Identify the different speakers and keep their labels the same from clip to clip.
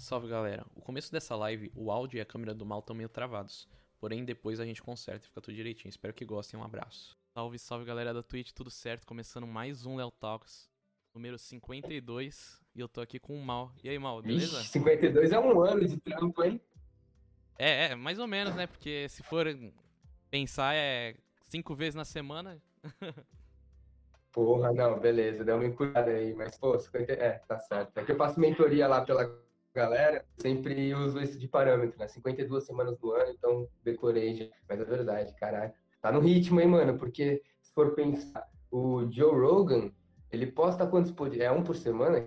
Speaker 1: Salve galera! O começo dessa live, o áudio e a câmera do mal estão meio travados. Porém, depois a gente conserta e fica tudo direitinho. Espero que gostem. Um abraço. Salve, salve galera da Twitch, tudo certo? Começando mais um Léo Talks, número 52. E eu tô aqui com o Mal. E aí, Mal, beleza?
Speaker 2: Ixi, 52 é um ano de trampo, hein?
Speaker 1: É, é, mais ou menos, né? Porque se for pensar, é cinco vezes na semana.
Speaker 2: Porra, não, beleza, deu uma encurtada aí, mas pô, 50, é, tá certo. É que eu faço mentoria lá pela galera, sempre uso esse de parâmetro, né? 52 semanas do ano, então decorei já. Mas é verdade, caralho. Tá no ritmo, hein, mano? Porque se for pensar, o Joe Rogan, ele posta quantos podcasts? É um por semana?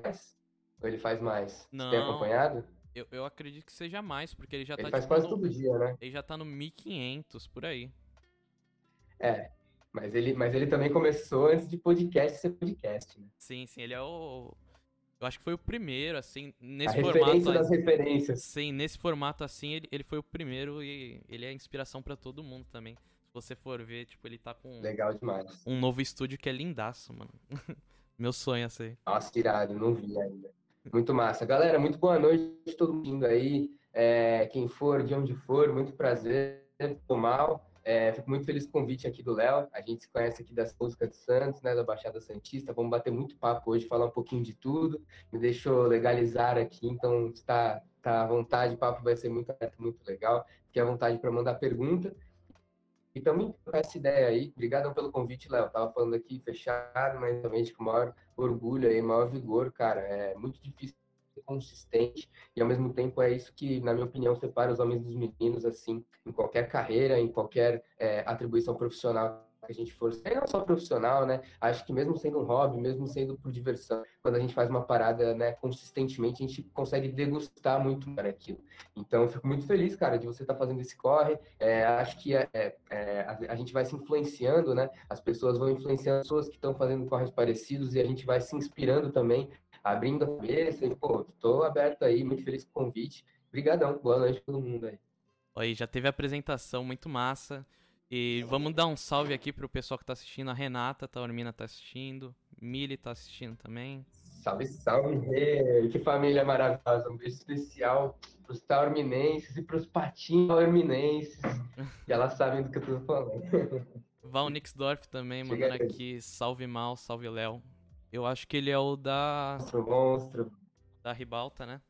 Speaker 2: Ou ele faz mais?
Speaker 1: Não.
Speaker 2: Você tem acompanhado?
Speaker 1: Eu, eu acredito que seja mais, porque ele já
Speaker 2: Ele
Speaker 1: tá
Speaker 2: faz
Speaker 1: tipo,
Speaker 2: quase
Speaker 1: no,
Speaker 2: todo dia, né?
Speaker 1: ele já tá no 1500 por aí.
Speaker 2: É. Mas ele, mas ele também começou antes de podcast ser podcast, né?
Speaker 1: Sim, sim, ele é o. Eu acho que foi o primeiro, assim,
Speaker 2: A
Speaker 1: nesse
Speaker 2: referência
Speaker 1: formato.
Speaker 2: das referências.
Speaker 1: Sim, nesse formato assim, ele, ele foi o primeiro e ele é inspiração pra todo mundo também. Se você for ver, tipo, ele tá com
Speaker 2: Legal demais.
Speaker 1: um novo estúdio que é lindaço, mano. Meu sonho é esse aí.
Speaker 2: Nossa, irado, não vi ainda. Muito massa. Galera, muito boa noite todo mundo aí. É, quem for, de onde for, muito prazer. Tô mal. É, fico muito feliz com o convite aqui do Léo. A gente se conhece aqui das músicas de Santos, né, da Baixada Santista. Vamos bater muito papo hoje, falar um pouquinho de tudo. Me deixou legalizar aqui, então está, tá à vontade. O papo vai ser muito aberto, muito legal. Fique à vontade para mandar pergunta. E também com essa ideia aí. Obrigadão pelo convite, Léo. Tava falando aqui fechado, mas realmente com maior orgulho aí, maior vigor, cara. É muito difícil consistente e ao mesmo tempo é isso que, na minha opinião, separa os homens dos meninos, assim, em qualquer carreira, em qualquer é, atribuição profissional que a gente for, e não só profissional, né? Acho que mesmo sendo um hobby, mesmo sendo por diversão, quando a gente faz uma parada, né, consistentemente, a gente consegue degustar muito para aquilo. Então, eu fico muito feliz, cara, de você estar fazendo esse corre. É, acho que é, é, é, a, a gente vai se influenciando, né? As pessoas vão influenciando as pessoas que estão fazendo corres parecidos e a gente vai se inspirando também, abrindo a cabeça. E, pô, tô aberto aí, muito feliz com o convite. Obrigadão, boa noite a todo mundo aí.
Speaker 1: Aí já teve a apresentação muito massa. E vamos dar um salve aqui pro pessoal que tá assistindo. A Renata Taormina tá assistindo. Mili tá assistindo também.
Speaker 2: Salve, salve! Que família maravilhosa. Um beijo especial pros taorminenses e pros patinhos taorminenses. que elas sabem do que eu tô falando.
Speaker 1: Val Nixdorf também mandando aqui. Salve mal, salve Léo. Eu acho que ele é o da,
Speaker 2: Monstro, monstro.
Speaker 1: da Ribalta, né?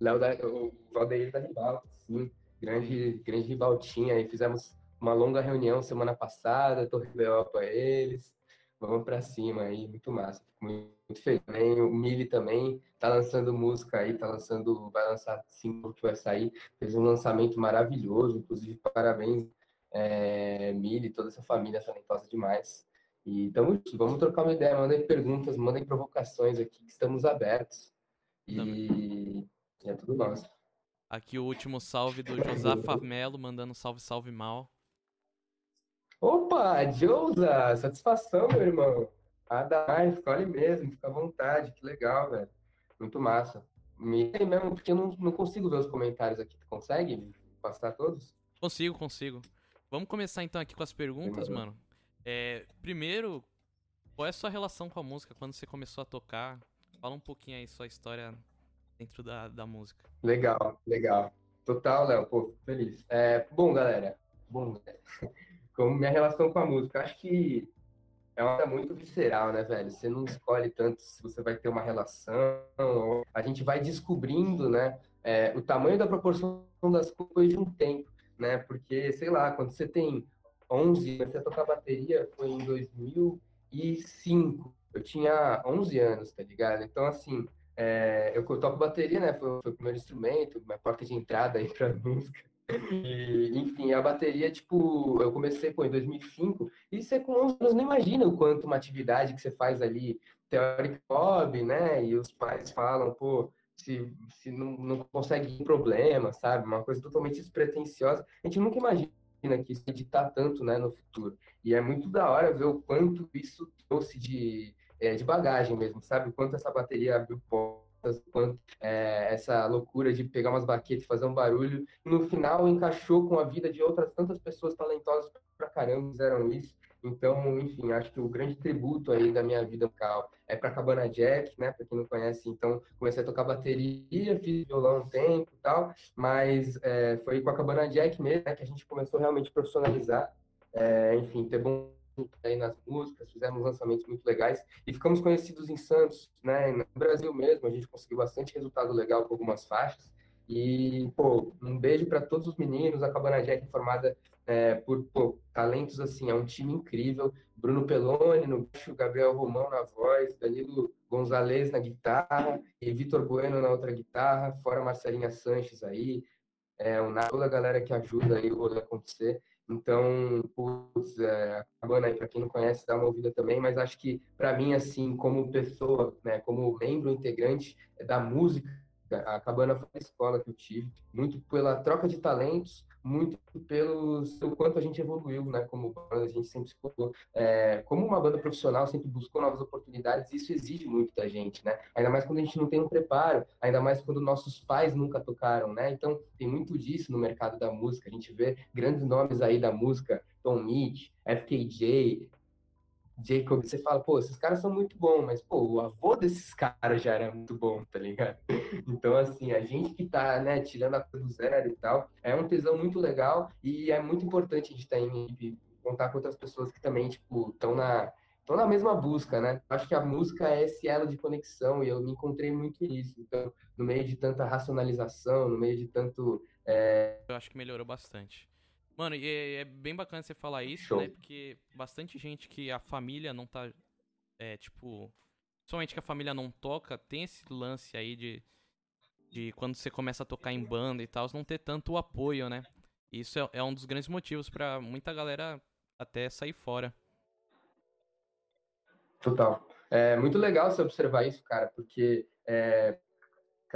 Speaker 2: Léo da, o Valdeir da Ribalta, sim. Grande, grande ribaltinha. Aí fizemos uma longa reunião semana passada, tô rebel pra eles. Vamos pra cima aí, muito massa. Fico muito, muito feliz também. O Mili também tá lançando música aí, tá lançando, vai lançar single que vai sair. Fez um lançamento maravilhoso, inclusive parabéns, é, Mili, toda essa família talentosa demais. E junto, vamos trocar uma ideia, mandem perguntas, mandem provocações aqui, que estamos abertos. E, e é tudo nosso.
Speaker 1: Aqui o último salve do Josafa Melo mandando salve, salve mal.
Speaker 2: Opa, Jousa, satisfação, meu irmão. Ah, dá mais, escolhe mesmo, fica à vontade, que legal, velho. Muito massa. Me tem mesmo, porque eu não, não consigo ver os comentários aqui. Tu consegue passar todos?
Speaker 1: Consigo, consigo. Vamos começar então aqui com as perguntas, mano. É, primeiro, qual é a sua relação com a música? Quando você começou a tocar? Fala um pouquinho aí sua história dentro da, da música.
Speaker 2: Legal, legal. Total, Léo, pô, feliz. É, bom, galera, bom, galera. como minha relação com a música, acho que é uma coisa muito visceral, né, velho? Você não escolhe tanto se você vai ter uma relação, ou a gente vai descobrindo, né, é, o tamanho da proporção das coisas de um tempo, né? Porque, sei lá, quando você tem 11, comecei a tocar bateria foi em 2005. Eu tinha 11 anos, tá ligado? Então, assim, é, eu toco bateria, né? Foi, foi o primeiro instrumento, minha porta de entrada aí pra música. E, enfim, a bateria, tipo, eu comecei pô, em 2005, e você com 11 anos não imagina o quanto uma atividade que você faz ali, teórica hobby, né? E os pais falam, pô, se, se não, não consegue problema, sabe? Uma coisa totalmente despretensiosa. A gente nunca imagina que isso editar tanto, né, no futuro. E é muito da hora ver o quanto isso trouxe de, é, de bagagem mesmo, sabe? O quanto essa bateria abriu portas, o quanto é, essa loucura de pegar umas baquetas e fazer um barulho, no final encaixou com a vida de outras tantas pessoas talentosas pra caramba fizeram isso. Então, enfim, acho que o grande tributo aí da minha vida musical é para Cabana Jack, né? Para quem não conhece, então comecei a tocar bateria, fiz violão um tempo e tal, mas é, foi com a Cabana Jack mesmo né, que a gente começou realmente a profissionalizar, é, enfim, ter bom aí nas músicas, fizemos lançamentos muito legais e ficamos conhecidos em Santos, né? No Brasil mesmo, a gente conseguiu bastante resultado legal com algumas faixas. E, pô, um beijo para todos os meninos. A Cabana Jack é formada é, por pô, talentos, assim, é um time incrível. Bruno Peloni no baixo, Gabriel Romão na voz, Danilo Gonzalez na guitarra e Vitor Bueno na outra guitarra, fora Marcelinha Sanches aí, é, o, toda a galera que ajuda aí o rolê acontecer. Então, putz, é, aí, para quem não conhece, dá uma ouvida também, mas acho que, para mim, assim, como pessoa, né, como membro integrante da música, a Cabana foi a escola que eu tive, muito pela troca de talentos, muito pelo, quanto a gente evoluiu, né? Como banda, a gente sempre ficou, é, como uma banda profissional, sempre buscou novas oportunidades. Isso exige muito da gente, né? Ainda mais quando a gente não tem um preparo, ainda mais quando nossos pais nunca tocaram, né? Então tem muito disso no mercado da música. A gente vê grandes nomes aí da música, Tom Mitch, FKJ, Jacob, você fala, pô, esses caras são muito bons, mas, pô, o avô desses caras já era muito bom, tá ligado? Então, assim, a gente que tá, né, tirando a coisa do zero e tal, é um tesão muito legal e é muito importante a gente estar tá em contar com outras pessoas que também, tipo, estão na, estão na mesma busca, né? Acho que a música é esse elo de conexão e eu me encontrei muito nisso. Então, no meio de tanta racionalização, no meio de tanto. É...
Speaker 1: Eu acho que melhorou bastante. Mano, e é, é, bem bacana você falar isso,
Speaker 2: Show.
Speaker 1: né? Porque bastante gente que a família não tá. É, tipo. Somente que a família não toca, tem esse lance aí de. De quando você começa a tocar em banda e tal, não ter tanto apoio, né? Isso é, é um dos grandes motivos para muita galera até sair fora.
Speaker 2: Total. É muito legal você observar isso, cara, porque é,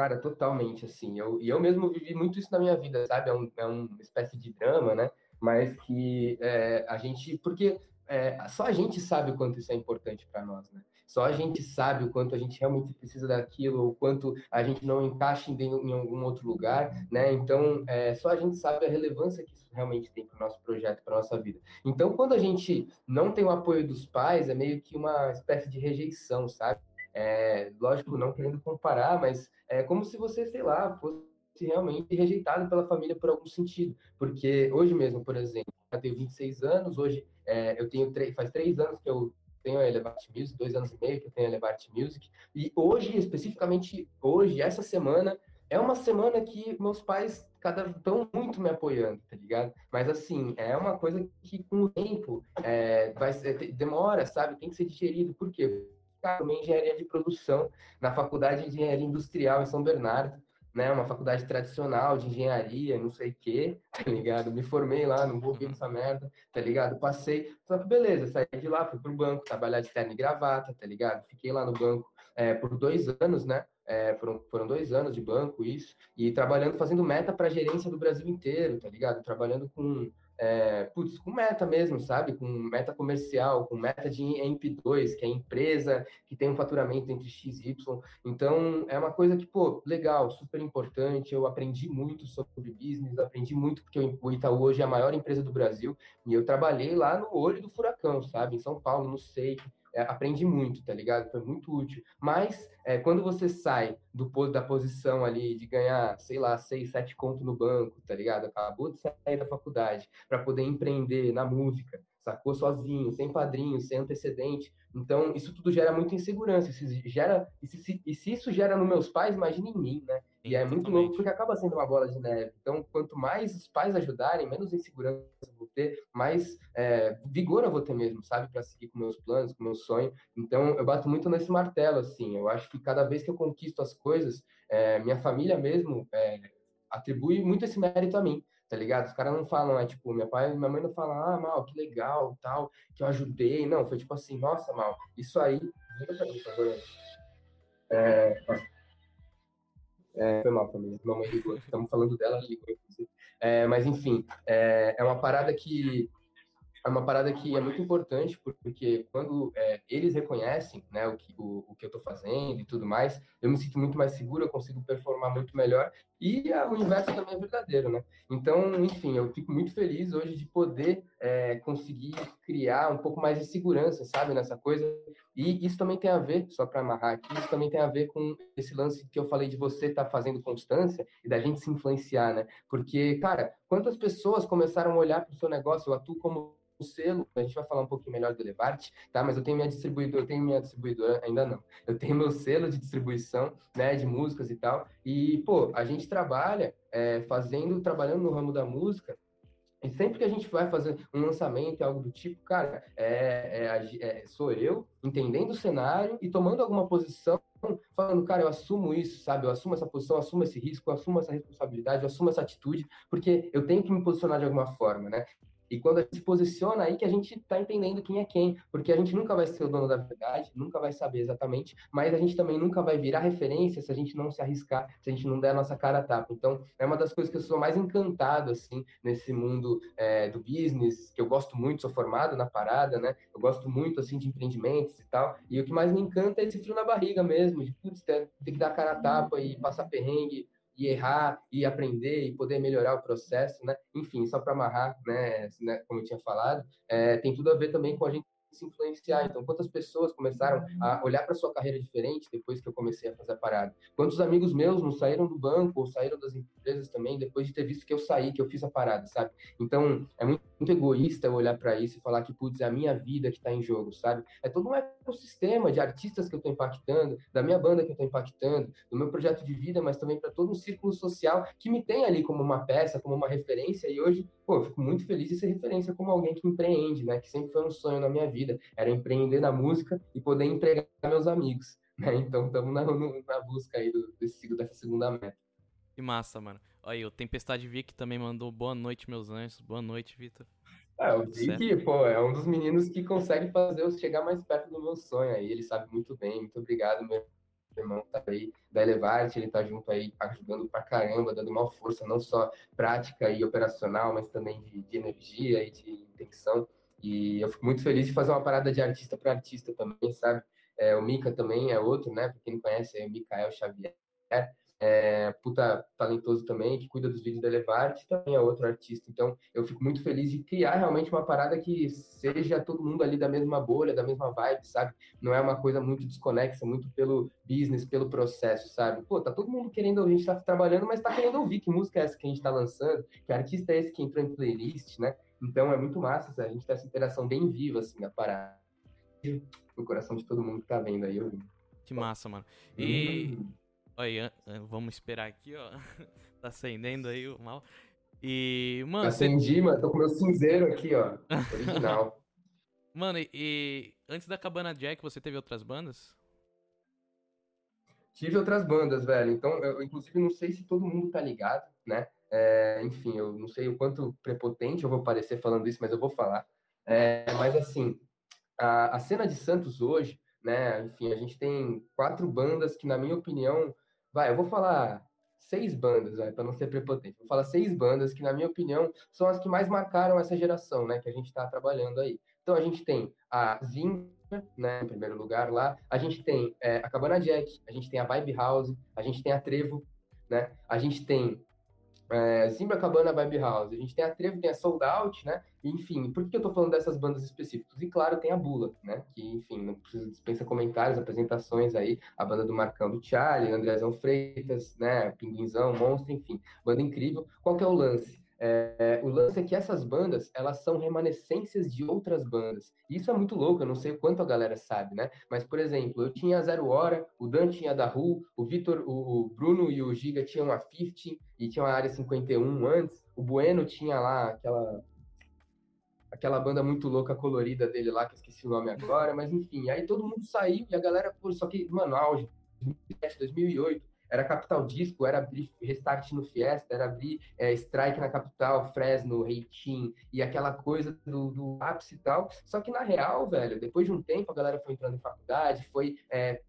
Speaker 2: Cara, totalmente, assim. Eu, e eu mesmo vivi muito isso na minha vida, sabe? É, um, é uma espécie de drama, né? Mas que é, a gente. Porque é, só a gente sabe o quanto isso é importante para nós, né? Só a gente sabe o quanto a gente realmente precisa daquilo, o quanto a gente não encaixa em, em algum outro lugar, né? Então, é, só a gente sabe a relevância que isso realmente tem para o nosso projeto, para nossa vida. Então, quando a gente não tem o apoio dos pais, é meio que uma espécie de rejeição, sabe? É, lógico, não querendo comparar, mas é como se você, sei lá, fosse realmente rejeitado pela família por algum sentido. Porque hoje mesmo, por exemplo, eu tenho 26 anos, hoje é, eu tenho faz três anos que eu tenho a Elevate Music, dois anos e meio que eu tenho a Elevate Music, e hoje, especificamente hoje, essa semana, é uma semana que meus pais cada estão muito me apoiando, tá ligado? Mas assim, é uma coisa que com o tempo é, vai demora, sabe? Tem que ser digerido. Por quê? Também engenharia de produção na Faculdade de Engenharia Industrial em São Bernardo, né? Uma faculdade tradicional de engenharia, não sei o quê, tá ligado? Me formei lá, não vou ver essa merda, tá ligado? Passei, só que beleza, saí de lá, fui pro banco, trabalhar de terno e gravata, tá ligado? Fiquei lá no banco é, por dois anos, né? É, foram, foram dois anos de banco, isso, e trabalhando, fazendo meta para gerência do Brasil inteiro, tá ligado? Trabalhando com é, putz, com meta mesmo, sabe? Com meta comercial, com meta de MP2, que é empresa que tem um faturamento entre X e Y. Então, é uma coisa que, pô, legal, super importante. Eu aprendi muito sobre business, aprendi muito porque o Itaú hoje é a maior empresa do Brasil e eu trabalhei lá no olho do furacão, sabe? Em São Paulo, no SEI, é, aprendi muito, tá ligado? Foi muito útil. Mas é, quando você sai do da posição ali de ganhar, sei lá, seis, sete conto no banco, tá ligado? Acabou de sair da faculdade para poder empreender na música, sacou sozinho, sem padrinho, sem antecedente. Então, isso tudo gera muita insegurança. Isso gera, e, se, e se isso gera nos meus pais, imagina em mim, né? E é muito louco porque acaba sendo uma bola de neve. Então, quanto mais os pais ajudarem, menos insegurança eu vou ter, mais é, vigor eu vou ter mesmo, sabe? Para seguir com meus planos, com meu sonho. Então, eu bato muito nesse martelo, assim. Eu acho que cada vez que eu conquisto as coisas, é, minha família mesmo é, atribui muito esse mérito a mim tá ligado? Os caras não falam, é tipo, meu pai minha mãe não falam, ah, mal, que legal, tal, que eu ajudei. Não, foi tipo assim, nossa, mal, isso aí. É, é, foi mal, família. Mamãe ligou. Estamos falando dela, ligou, inclusive. É, mas, enfim, é, é uma parada que é uma parada que é muito importante, porque quando é, eles reconhecem né, o, que, o, o que eu estou fazendo e tudo mais, eu me sinto muito mais seguro, eu consigo performar muito melhor, e o inverso também é verdadeiro, né? Então, enfim, eu fico muito feliz hoje de poder é, conseguir criar um pouco mais de segurança, sabe, nessa coisa, e isso também tem a ver, só para amarrar aqui, isso também tem a ver com esse lance que eu falei de você estar tá fazendo constância e da gente se influenciar, né? Porque, cara, quantas pessoas começaram a olhar para o seu negócio, eu atuo como o selo, a gente vai falar um pouquinho melhor do Levarte, tá? Mas eu tenho minha distribuidora, eu tenho minha distribuidora, ainda não. Eu tenho meu selo de distribuição, né, de músicas e tal. E, pô, a gente trabalha é, fazendo, trabalhando no ramo da música, e sempre que a gente vai fazer um lançamento, algo do tipo, cara, é, é, é, sou eu entendendo o cenário e tomando alguma posição, falando, cara, eu assumo isso, sabe? Eu assumo essa posição, eu assumo esse risco, eu assumo essa responsabilidade, eu assumo essa atitude, porque eu tenho que me posicionar de alguma forma, né? E quando a gente se posiciona, aí que a gente está entendendo quem é quem, porque a gente nunca vai ser o dono da verdade, nunca vai saber exatamente, mas a gente também nunca vai virar referência se a gente não se arriscar, se a gente não der a nossa cara a tapa. Então, é uma das coisas que eu sou mais encantado, assim, nesse mundo é, do business, que eu gosto muito, sou formado na parada, né? Eu gosto muito, assim, de empreendimentos e tal, e o que mais me encanta é esse frio na barriga mesmo, de, putz, ter, ter que dar a cara a tapa e passar perrengue, e errar e aprender e poder melhorar o processo, né? Enfim, só para amarrar, né, né, como eu tinha falado, é, tem tudo a ver também com a gente se influenciar. Então, quantas pessoas começaram a olhar para sua carreira diferente depois que eu comecei a fazer a parada? Quantos amigos meus não saíram do banco ou saíram das empresas também depois de ter visto que eu saí, que eu fiz a parada, sabe? Então, é muito, muito egoísta eu olhar para isso e falar que, putz, é a minha vida que está em jogo, sabe? É todo um ecossistema de artistas que eu estou impactando, da minha banda que eu estou impactando, do meu projeto de vida, mas também para todo um círculo social que me tem ali como uma peça, como uma referência. E hoje, pô, eu fico muito feliz de ser referência como alguém que empreende, né? Que sempre foi um sonho na minha vida vida, era empreender na música e poder empregar meus amigos, né? Então estamos na, na, busca aí do, desse, dessa segunda meta.
Speaker 1: Que massa, mano. Olha, o Tempestade Vic também mandou boa noite, meus anjos. Boa noite, Vitor.
Speaker 2: É, o Vic, pô, é um dos meninos que consegue fazer eu chegar mais perto do meu sonho aí. Ele sabe muito bem. Muito obrigado, meu irmão tá aí da Elevate, ele tá junto aí, ajudando pra caramba, dando uma força, não só prática e operacional, mas também de, de energia e de intenção. E eu fico muito feliz de fazer uma parada de artista para artista também, sabe? É, o Mika também é outro, né? Para quem não conhece, é o Mikael Xavier. É, puta talentoso também, que cuida dos vídeos da Elevarte, também é outro artista. Então, eu fico muito feliz de criar realmente uma parada que seja todo mundo ali da mesma bolha, da mesma vibe, sabe? Não é uma coisa muito desconexa, muito pelo business, pelo processo, sabe? Pô, tá todo mundo querendo, a gente tá trabalhando, mas tá querendo ouvir que música é essa que a gente tá lançando, que artista é esse que entrou em playlist, né? Então é muito massa a gente ter essa interação bem viva, assim, na parada. No coração de todo mundo que tá vendo aí. Eu...
Speaker 1: Que massa, mano. E. Hum. Olha, vamos esperar aqui, ó. tá acendendo aí o mal. E, mano.
Speaker 2: Acendi, você... mano. Tô com meu cinzeiro aqui, ó. Original.
Speaker 1: mano, e, e antes da Cabana Jack, você teve outras bandas?
Speaker 2: Tive outras bandas, velho. Então, eu, inclusive, não sei se todo mundo tá ligado, né? É, enfim, eu não sei o quanto prepotente eu vou parecer falando isso, mas eu vou falar. É, mas assim, a, a, cena de Santos hoje, né? Enfim, a gente tem quatro bandas que, na minha opinião, vai, eu vou falar seis bandas, para não ser prepotente. Vou falar seis bandas que, na minha opinião, são as que mais marcaram essa geração, né? Que a gente está trabalhando aí. Então a gente tem a Zim, né, em primeiro lugar lá. A gente tem é, a Cabana Jack, a gente tem a Vibe House, a gente tem a Trevo, né? A gente tem é, Zimbra Cabana Vibe House, a gente tem a Trevo, tem a Sold Out, né? Enfim, por que eu tô falando dessas bandas específicas? E claro, tem a Bula, né? Que, enfim, não precisa dispensar comentários, apresentações aí, a banda do Marcão do Charlie, Andrezão Freitas, né? Pinguinzão, Monstro, enfim, banda incrível. Qual que é o lance? É, o lance é que essas bandas, elas são remanescências de outras bandas. Isso é muito louco, eu não sei quanto a galera sabe, né? Mas, por exemplo, eu tinha a Zero Hora, o Dan tinha a da Ru, o Vitor, o, o, Bruno e o Giga tinham a 50 e tinham a Área 51 antes, o Bueno tinha lá aquela aquela banda muito louca colorida dele lá, que eu esqueci o nome agora, mas enfim, aí todo mundo saiu e a galera, só que, mano, auge, 2007, 2008, era Capital Disco, era abrir Restart no Fiesta, era abrir é, Strike na Capital, Fresno, Reitinho, e aquela coisa do, do ápice e tal. Só que na real, velho, depois de um tempo a galera foi entrando em faculdade, foi é,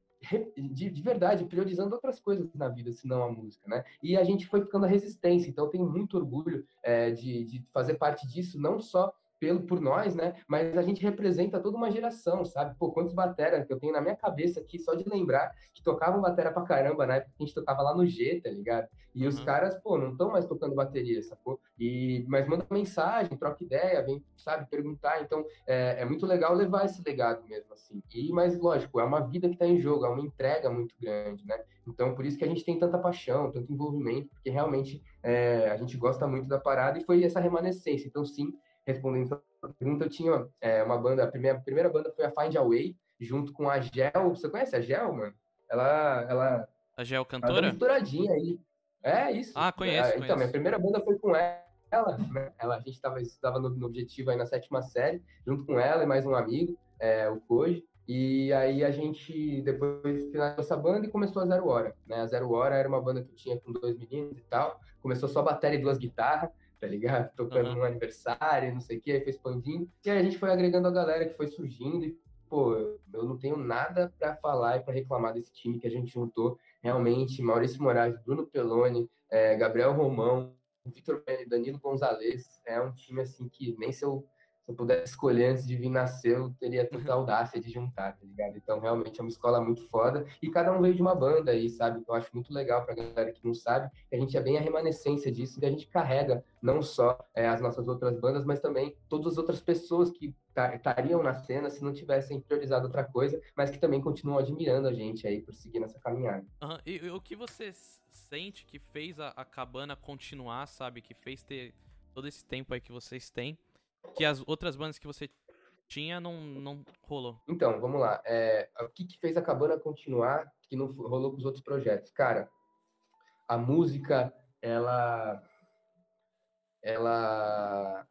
Speaker 2: de, de, verdade, priorizando outras coisas na vida, senão a música, né? E a gente foi ficando a resistência, então eu tenho muito orgulho é, de, de fazer parte disso, não só pelo, por nós, né? Mas a gente representa toda uma geração, sabe? Pô, quantos batera que eu tenho na minha cabeça aqui, só de lembrar que tocavam batera pra caramba na época que a gente tocava lá no G, tá ligado? E uhum. os caras, pô, não estão mais tocando bateria, sacou? E, mas manda mensagem, troca ideia, vem, sabe, perguntar. Então, é, é muito legal levar esse legado mesmo, assim. E, mas, lógico, é uma vida que tá em jogo, é uma entrega muito grande, né? Então, por isso que a gente tem tanta paixão, tanto envolvimento, porque realmente é, a gente gosta muito da parada e foi essa remanescência. Então, sim, respondendo a pergunta, eu tinha é, uma banda, a primeira, a primeira banda foi a Find a Way, junto com a Gel. Você conhece a Gel, mano? Ela. ela
Speaker 1: a Gel cantora? Ela
Speaker 2: misturadinha aí. É isso.
Speaker 1: Ah, conheço.
Speaker 2: É, então,
Speaker 1: conheço.
Speaker 2: minha primeira banda foi com ela. Né? ela a gente estava no, no, objetivo aí na sétima série, junto com ela e mais um amigo, é, o Koji. E aí a gente depois finalizou essa banda e começou a Zero Hora. Né? A Zero Hora era uma banda que eu tinha com dois meninos e tal. Começou só bateria e duas guitarras tá ligado? Tocando uhum. no aniversário, não sei o que, aí foi expandindo. E aí a gente foi agregando a galera que foi surgindo e, pô, eu não tenho nada para falar e para reclamar desse time que a gente juntou. Realmente, Maurício Moraes, Bruno Peloni, é, Gabriel Romão, Vitor Danilo Gonzalez, é um time assim que nem se eu eu pudesse escolher antes de vir nascer, eu teria tanta uhum. audácia de juntar, tá ligado? Então, realmente é uma escola muito foda. E cada um veio de uma banda aí, sabe? Eu acho muito legal pra galera que não sabe, que a gente é bem a remanescência disso e a gente carrega não só é, as nossas outras bandas, mas também todas as outras pessoas que estariam na cena se não tivessem priorizado outra coisa, mas que também continuam admirando a gente aí por seguir nessa caminhada.
Speaker 1: Uhum. E, e, o que você sente que fez a, a cabana continuar, sabe? Que fez ter todo esse tempo aí que vocês têm? Que as outras bandas que você tinha não, não rolou?
Speaker 2: Então, vamos lá. É, o que, que fez a Cabana continuar que não rolou com os outros projetos? Cara, a música, ela. Ela.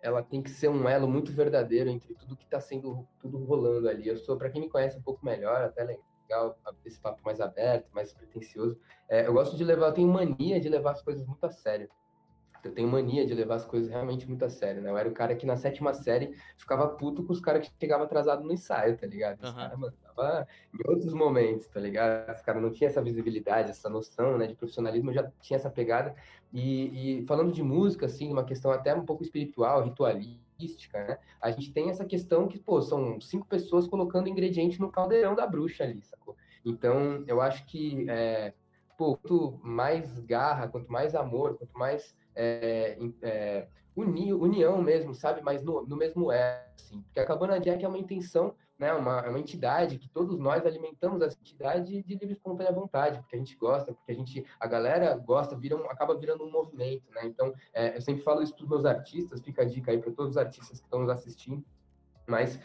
Speaker 2: Ela tem que ser um elo muito verdadeiro entre tudo que está sendo tudo rolando ali. Eu sou, para quem me conhece um pouco melhor, até legal esse papo mais aberto, mais pretencioso. É, eu gosto de levar, eu tenho mania de levar as coisas muito a sério. Eu tenho mania de levar as coisas realmente muito a sério, né? Eu era o cara que na sétima série ficava puto com os caras que chegavam atrasado no ensaio, tá ligado? Os uhum. caras, mano, tava em outros momentos, tá ligado? Os caras não tinham essa visibilidade, essa noção, né, de profissionalismo, eu já tinha essa pegada. E, e falando de música, assim, uma questão até um pouco espiritual, ritualística, né? A gente tem essa questão que, pô, são cinco pessoas colocando ingrediente no caldeirão da bruxa ali, sacou? Então, eu acho que, é, pô, quanto mais garra, quanto mais amor, quanto mais é, é, uni, união mesmo, sabe? Mas no, no mesmo é, assim. Porque a Cabana Jack é uma intenção, né? Uma, é uma entidade que todos nós alimentamos essa entidade de livre espontânea vontade, porque a gente gosta, porque a gente, a galera gosta, vira um, acaba virando um movimento, né? Então, é, eu sempre falo isso para os meus artistas, fica a dica aí para todos os artistas que estão nos assistindo, mas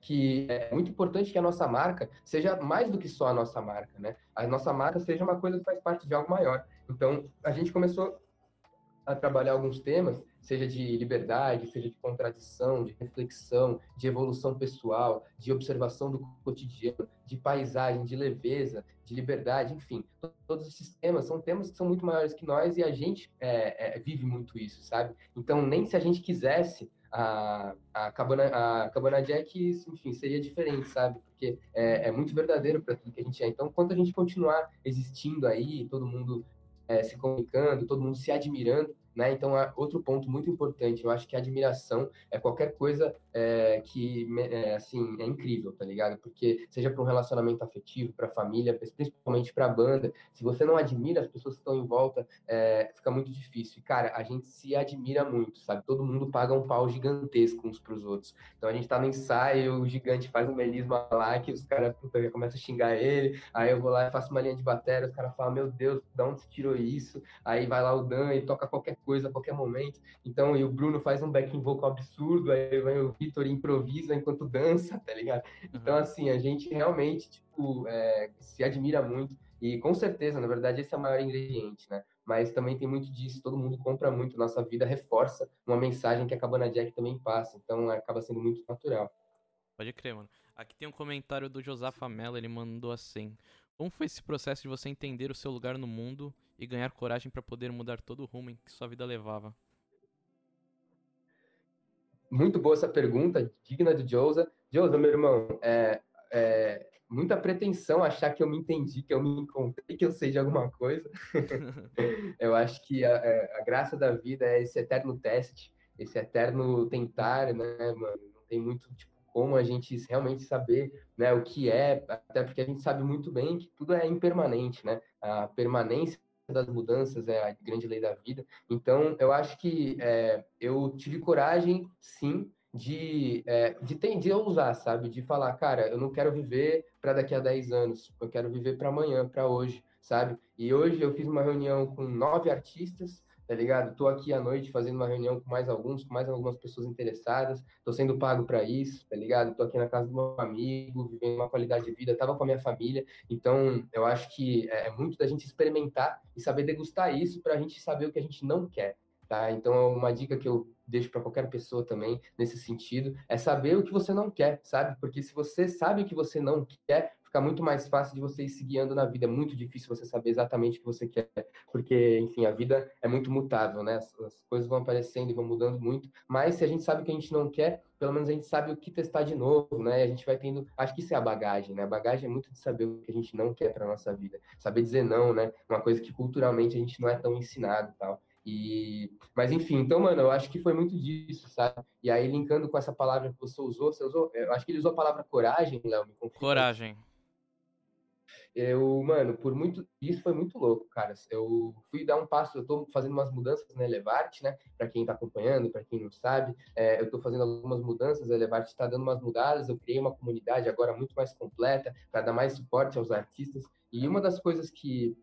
Speaker 2: que é muito importante que a nossa marca seja mais do que só a nossa marca, né? A nossa marca seja uma coisa que faz parte de algo maior. Então, a gente começou a trabalhar alguns temas, seja de liberdade, seja de contradição, de reflexão, de evolução pessoal, de observação do cotidiano, de paisagem, de leveza, de liberdade, enfim, todos esses temas são temas que são muito maiores que nós e a gente é, é, vive muito isso, sabe? Então, nem se a gente quisesse, a, a, Cabana, a Cabana Jack, enfim, seria diferente, sabe? Porque é, é muito verdadeiro para tudo que a gente é. Então, quando a gente continuar existindo aí, todo mundo é, se comunicando, todo mundo se admirando, né? Então, outro ponto muito importante, eu acho que a admiração é qualquer coisa é, que, é, assim, é incrível, tá ligado? Porque seja para um relacionamento afetivo, para a família, principalmente para a banda, se você não admira as pessoas que estão em volta, é, fica muito difícil. E, cara, a gente se admira muito, sabe? Todo mundo paga um pau gigantesco uns para os outros. Então, a gente tá no ensaio, o gigante faz um melisma lá, que os caras começam a xingar ele, aí eu vou lá e faço uma linha de bateria, os caras falam, meu Deus, de onde você tirou isso? Aí vai lá o Dan e toca qualquer coisa a qualquer momento. Então, e o Bruno faz um backing vocal absurdo, aí vai o Vitor improvisa enquanto dança, tá ligado? Então, assim, a gente realmente, tipo, é, se admira muito. E com certeza, na verdade, esse é o maior ingrediente, né? Mas também tem muito disso, todo mundo compra muito, nossa vida reforça uma mensagem que a Cabana Jack também passa, então acaba sendo muito natural.
Speaker 1: Pode crer, mano. Aqui tem um comentário do Josafa Mello, ele mandou assim: Como foi esse processo de você entender o seu lugar no mundo e ganhar coragem para poder mudar todo o rumo em que sua vida levava?
Speaker 2: Muito boa essa pergunta, digna do Josa. Josa, meu irmão, é, é muita pretensão achar que eu me entendi, que eu me encontrei, que eu sei de alguma coisa. eu acho que a, é, a, graça da vida é esse eterno teste, esse eterno tentar, né, mano? Não tem muito, tipo, como a gente realmente saber né, o que é, até porque a gente sabe muito bem que tudo é impermanente, né? A permanência das mudanças é a grande lei da vida. Então, eu acho que é, eu tive coragem, sim, de, é, de, ter, de usar, sabe? De falar, cara, eu não quero viver para daqui a 10 anos, eu quero viver para amanhã, para hoje, sabe? E hoje eu fiz uma reunião com nove artistas, tá ligado? Tô aqui à noite fazendo uma reunião com mais alguns, com mais algumas pessoas interessadas, tô sendo pago para isso, tá ligado? Tô aqui na casa do meu amigo, vivendo uma qualidade de vida, tava com a minha família, então eu acho que é, é muito da gente experimentar e saber degustar isso para a gente saber o que a gente não quer, Tá? Então, uma dica que eu deixo para qualquer pessoa também nesse sentido é saber o que você não quer, sabe? Porque se você sabe o que você não quer, fica muito mais fácil de você ir se guiando na vida. É muito difícil você saber exatamente o que você quer, porque, enfim, a vida é muito mutável, né? As, as coisas vão aparecendo e vão mudando muito. Mas se a gente sabe o que a gente não quer, pelo menos a gente sabe o que testar de novo, né? E a gente vai tendo. Acho que isso é a bagagem, né? A bagagem é muito de saber o que a gente não quer para nossa vida, saber dizer não, né? Uma coisa que culturalmente a gente não é tão ensinado, tal. E, mas enfim, então, mano, eu acho que foi muito disso, sabe? E aí, linkando com essa palavra que você usou, você usou, eu acho que ele usou a palavra coragem, Léo, me
Speaker 1: confirma. Coragem.
Speaker 2: Eu, mano, por muito. Isso foi muito louco, cara. Eu fui dar um passo, eu tô fazendo umas mudanças na Elevarte, né? Para quem tá acompanhando, para quem não sabe, é, eu tô fazendo algumas mudanças, a Elevarte tá dando umas mudadas, eu criei uma comunidade agora muito mais completa, para dar mais suporte aos artistas. E uma das coisas que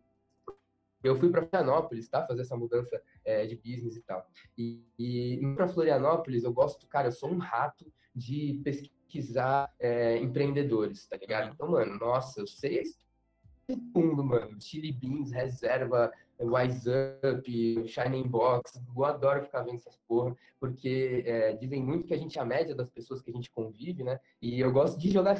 Speaker 2: eu fui para Florianópolis, tá? Fazer essa mudança é, de business e tal. E, e para Florianópolis, eu gosto, cara, eu sou um rato de pesquisar é, empreendedores, tá ligado? Então, mano, nossa, eu sei esse mundo, mano. Chili Beans, Reserva, Wise Up, Shining Box. Eu adoro ficar vendo essas porra, porque é, dizem muito que a gente é a média das pessoas que a gente convive, né? E eu gosto de jogar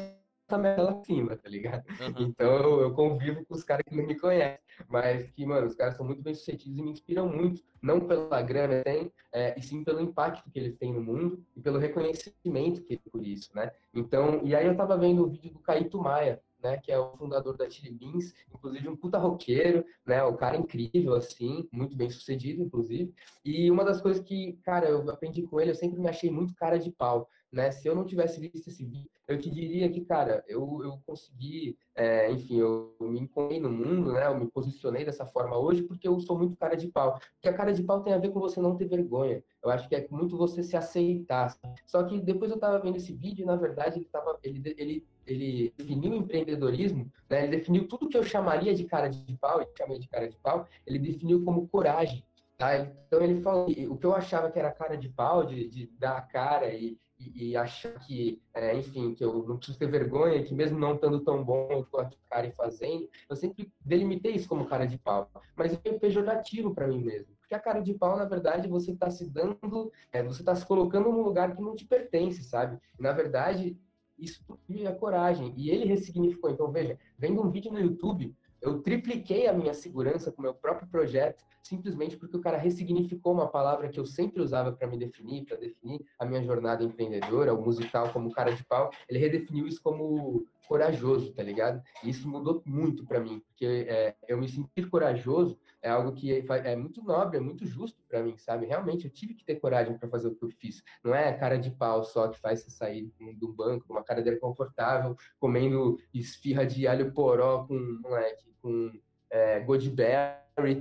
Speaker 2: essa merda lá acima, tá ligado? Uhum. Então eu, convivo com os caras que não me conhecem, mas que, mano, os caras são muito bem sucedidos e me inspiram muito, não pela grana tem, é, e sim pelo impacto que eles têm no mundo e pelo reconhecimento que por isso, né? Então, e aí eu tava vendo o vídeo do Caíto Maia, né, que é o fundador da Chili Beans, inclusive um puta roqueiro, né, o cara incrível, assim, muito bem sucedido, inclusive. E uma das coisas que, cara, eu aprendi com ele, eu sempre me achei muito cara de pau né? Se eu não tivesse visto esse vídeo, eu te diria que, cara, eu, eu consegui, é, enfim, eu me encontrei no mundo, né? Eu me posicionei dessa forma hoje porque eu sou muito cara de pau. Porque a cara de pau tem a ver com você não ter vergonha. Eu acho que é muito você se aceitar. Só que depois eu tava vendo esse vídeo e, na verdade, ele, tava, ele, ele, ele definiu o empreendedorismo, né? Ele definiu tudo que eu chamaria de cara de pau, e chamei de cara de pau, ele definiu como coragem. Tá? Então ele falou o que eu achava que era cara de pau, de, de dar a cara e, e, e achar que, é, enfim, que eu não preciso ter vergonha, que mesmo não estando tão bom, eu tô aqui, cara, e fazendo. Eu sempre delimitei isso como cara de pau. Mas é pejorativo para mim mesmo. Porque a cara de pau, na verdade, você está se dando, é, você está se colocando num lugar que não te pertence, sabe? Na verdade, isso é coragem. E ele ressignificou. Então, veja, vendo um vídeo no YouTube, eu tripliquei a minha segurança com o meu próprio projeto, simplesmente porque o cara ressignificou uma palavra que eu sempre usava para me definir, para definir a minha jornada empreendedora, o musical como cara de pau. Ele redefiniu isso como corajoso, tá ligado? E isso mudou muito para mim, porque é, eu me sentir corajoso é algo que é, muito nobre, é muito justo para mim, sabe? Realmente, eu tive que ter coragem para fazer o que eu fiz. Não é cara de pau só que faz você sair do banco, uma cara dele confortável, comendo esfirra de alho poró com, moleque, com é,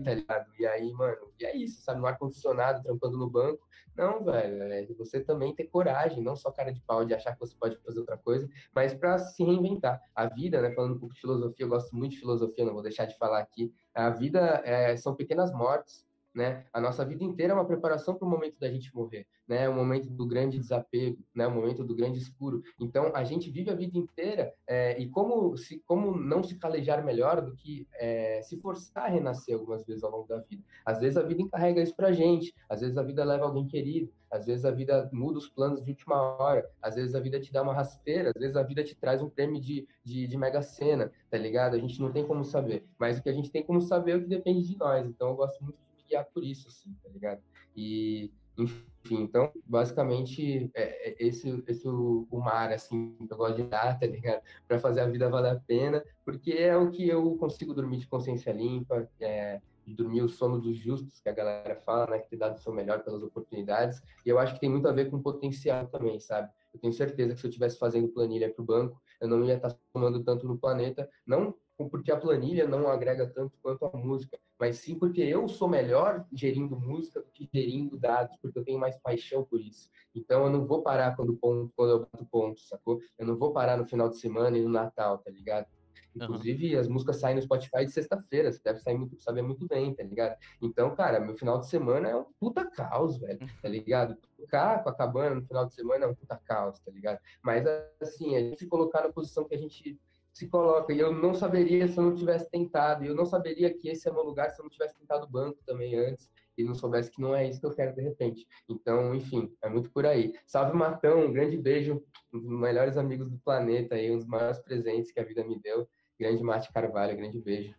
Speaker 2: tá ligado? E aí, mano, e é isso, sabe? No ar-condicionado, trampando no banco. Não, velho, é você também ter coragem, não só cara de pau de achar que você pode fazer outra coisa, mas para se reinventar. A vida, né, falando um pouco de filosofia, eu gosto muito de filosofia, não vou deixar de falar aqui. A vida é, são pequenas mortes, né? A nossa vida inteira é uma preparação para o momento da gente morrer, né? O momento do grande desapego, né? O momento do grande escuro. Então, a gente vive a vida inteira é, e como se como não se calejar melhor do que é, se forçar a renascer algumas vezes ao longo da vida. Às vezes a vida encarrega isso para gente, às vezes a vida leva alguém querido, às vezes a vida muda os planos de última hora, às vezes a vida te dá uma rasteira, às vezes a vida te traz um prêmio de, de, de mega sena, tá ligado? A gente não tem como saber, mas o que a gente tem como saber é o que depende de nós. Então, eu gosto muito de guiar por isso, assim, tá ligado? E, Enfim, então, basicamente, é, é esse, esse o, mar, assim, que eu gosto de dar, tá ligado? Para fazer a vida valer a pena, porque é o que eu consigo dormir de consciência limpa, é, de dormir o sono dos justos, que a galera fala, né? Que ter dado o seu melhor pelas oportunidades. E eu acho que tem muito a ver com potencial também, sabe? Eu tenho certeza que se eu estivesse fazendo planilha para o banco, eu não ia estar somando tanto no planeta, não porque a planilha não agrega tanto quanto a música, mas sim porque eu sou melhor gerindo música do que gerindo dados, porque eu tenho mais paixão por isso. Então eu não vou parar quando, ponto, quando eu bato ponto, sacou? Eu não vou parar no final de semana e no Natal, tá ligado? Inclusive, uhum. as músicas saem no Spotify de sexta-feira, você deve sair muito, saber muito bem, tá ligado? Então, cara, meu final de semana é um puta caos, velho, tá ligado? Tocar com a cabana no final de semana é um puta caos, tá ligado? Mas, assim, a gente se colocar na posição que a gente se coloca. E eu não saberia se eu não tivesse tentado. E eu não saberia que esse é o meu lugar se eu não tivesse tentado o banco também antes. E não soubesse que não é isso que eu quero de repente. Então, enfim, é muito por aí. Salve Matão, um grande beijo. Um dos melhores amigos do planeta aí, um dos maiores presentes que a vida me deu. Grande Mate Carvalho, grande beijo.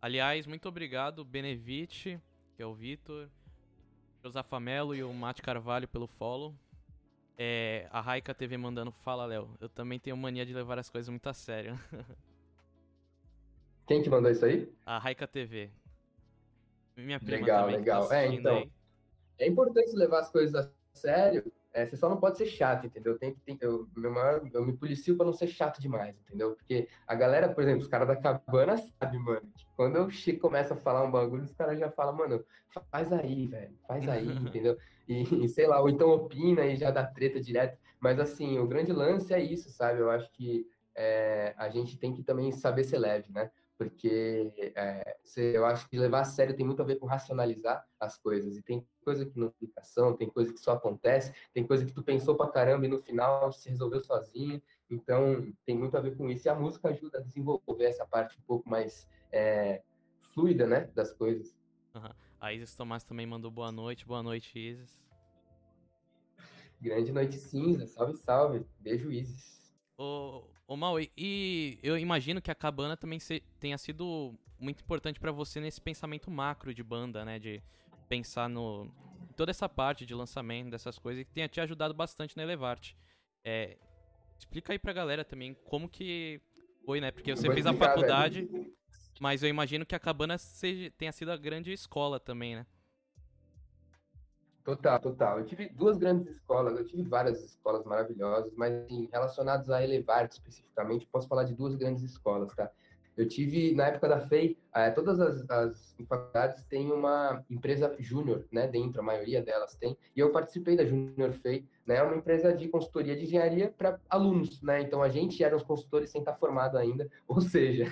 Speaker 1: Aliás, muito obrigado, Benevite, que é o Vitor, Josafamelo e o Mate Carvalho pelo follow. É, a Raika TV mandando, fala, Léo. Eu também tenho mania de levar as coisas muito a sério.
Speaker 2: Quem que mandou isso aí?
Speaker 1: A Raika TV. Minha prima
Speaker 2: legal,
Speaker 1: também.
Speaker 2: Legal, tá É, então. Aí. É importante levar as coisas a sério. É, você só não pode ser chato, entendeu? Tem tem, eu, meu maior, eu me policio para não ser chato demais, entendeu? Porque a galera, por exemplo, os caras da cabana sabe, mano, que quando eu começo a falar um bagulho, os caras já falam, mano, faz aí, velho, faz aí, entendeu? E, sei lá, ou então opina e já dá treta direto. Mas assim, o grande lance é isso, sabe? Eu acho que é, a gente tem que também saber ser leve, né? Porque é, eu acho que levar a sério tem muito a ver com racionalizar as coisas. E tem coisa que não tem explicação, tem coisa que só acontece, tem coisa que tu pensou pra caramba e no final se resolveu sozinho. Então, tem muito a ver com isso. E a música ajuda a desenvolver essa parte um pouco mais é, fluida, né? Das coisas.
Speaker 1: Uhum. A Isis Tomás também mandou boa noite. Boa noite, Isis.
Speaker 2: Grande noite cinza. Salve, salve. Beijo, Isis.
Speaker 1: Ô, ô Maui, e eu imagino que a cabana também se, tenha sido muito importante para você nesse pensamento macro de banda, né? De pensar no toda essa parte de lançamento dessas coisas que tenha te ajudado bastante na Elevarte. É, explica aí pra galera também como que foi, né? Porque você fez a faculdade, velho. Mas eu imagino que a cabana seja, tenha sido a grande escola também, né?
Speaker 2: Total, total. Eu tive duas grandes escolas, eu tive várias escolas maravilhosas, mas assim, relacionadas a Elevart especificamente, posso falar de duas grandes escolas, tá? Eu tive, na época da FEI, eh, todas as, as faculdades têm uma empresa júnior, né, dentro, a maioria delas tem, e eu participei da Júnior FEI, né, uma empresa de consultoria de engenharia para alunos, né, então a gente era os consultores sem estar formado ainda, ou seja,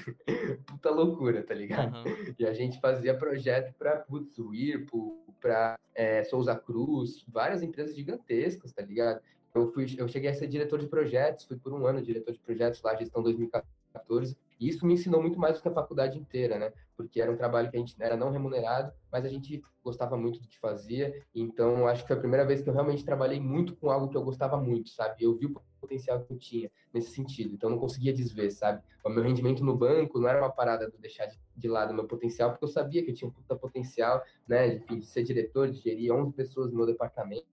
Speaker 2: puta loucura, tá ligado? Uhum. E a gente fazia projeto para, putz, Whirlpool, para é, Souza Cruz, várias empresas gigantescas, tá ligado? Eu, fui, eu cheguei a ser diretor de projetos, fui por um ano diretor de projetos lá, gestão 2014, e isso me ensinou muito mais do que a faculdade inteira, né? Porque era um trabalho que a gente era não remunerado, mas a gente gostava muito do que fazia. Então, acho que foi a primeira vez que eu realmente trabalhei muito com algo que eu gostava muito, sabe? Eu vi o potencial que eu tinha nesse sentido. Então, não conseguia desver, sabe? O meu rendimento no banco não era uma parada de deixar de lado o meu potencial, porque eu sabia que eu tinha um puta potencial, né? De, de ser diretor, de gerir 11 pessoas no meu departamento,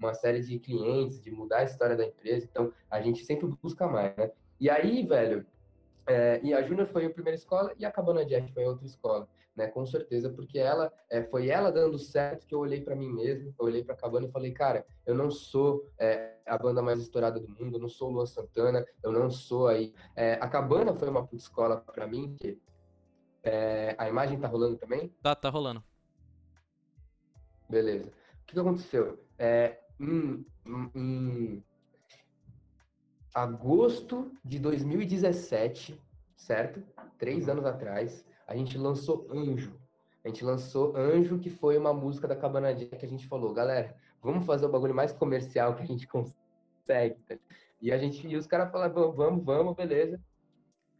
Speaker 2: uma série de clientes, de mudar a história da empresa. Então, a gente sempre busca mais, né? E aí, velho, é, e a Júnior foi a primeira escola e a Cabana Jack foi a outra escola, né? Com certeza, porque ela é, foi ela dando certo que eu olhei para mim mesmo, eu olhei para a Cabana e falei, cara, eu não sou é, a banda mais estourada do mundo, eu não sou o Luan Santana, eu não sou aí. É, a Cabana foi uma puta escola para mim, que é, a imagem tá rolando também?
Speaker 1: Tá, tá rolando.
Speaker 2: Beleza. O que, que aconteceu? É, em, em agosto de 2017, certo? Três anos atrás, a gente lançou Anjo. A gente lançou Anjo, que foi uma música da Cabana Jack que a gente falou, galera, vamos fazer o bagulho mais comercial que a gente consegue. E a gente, e os caras falaram, vamos, vamos, beleza.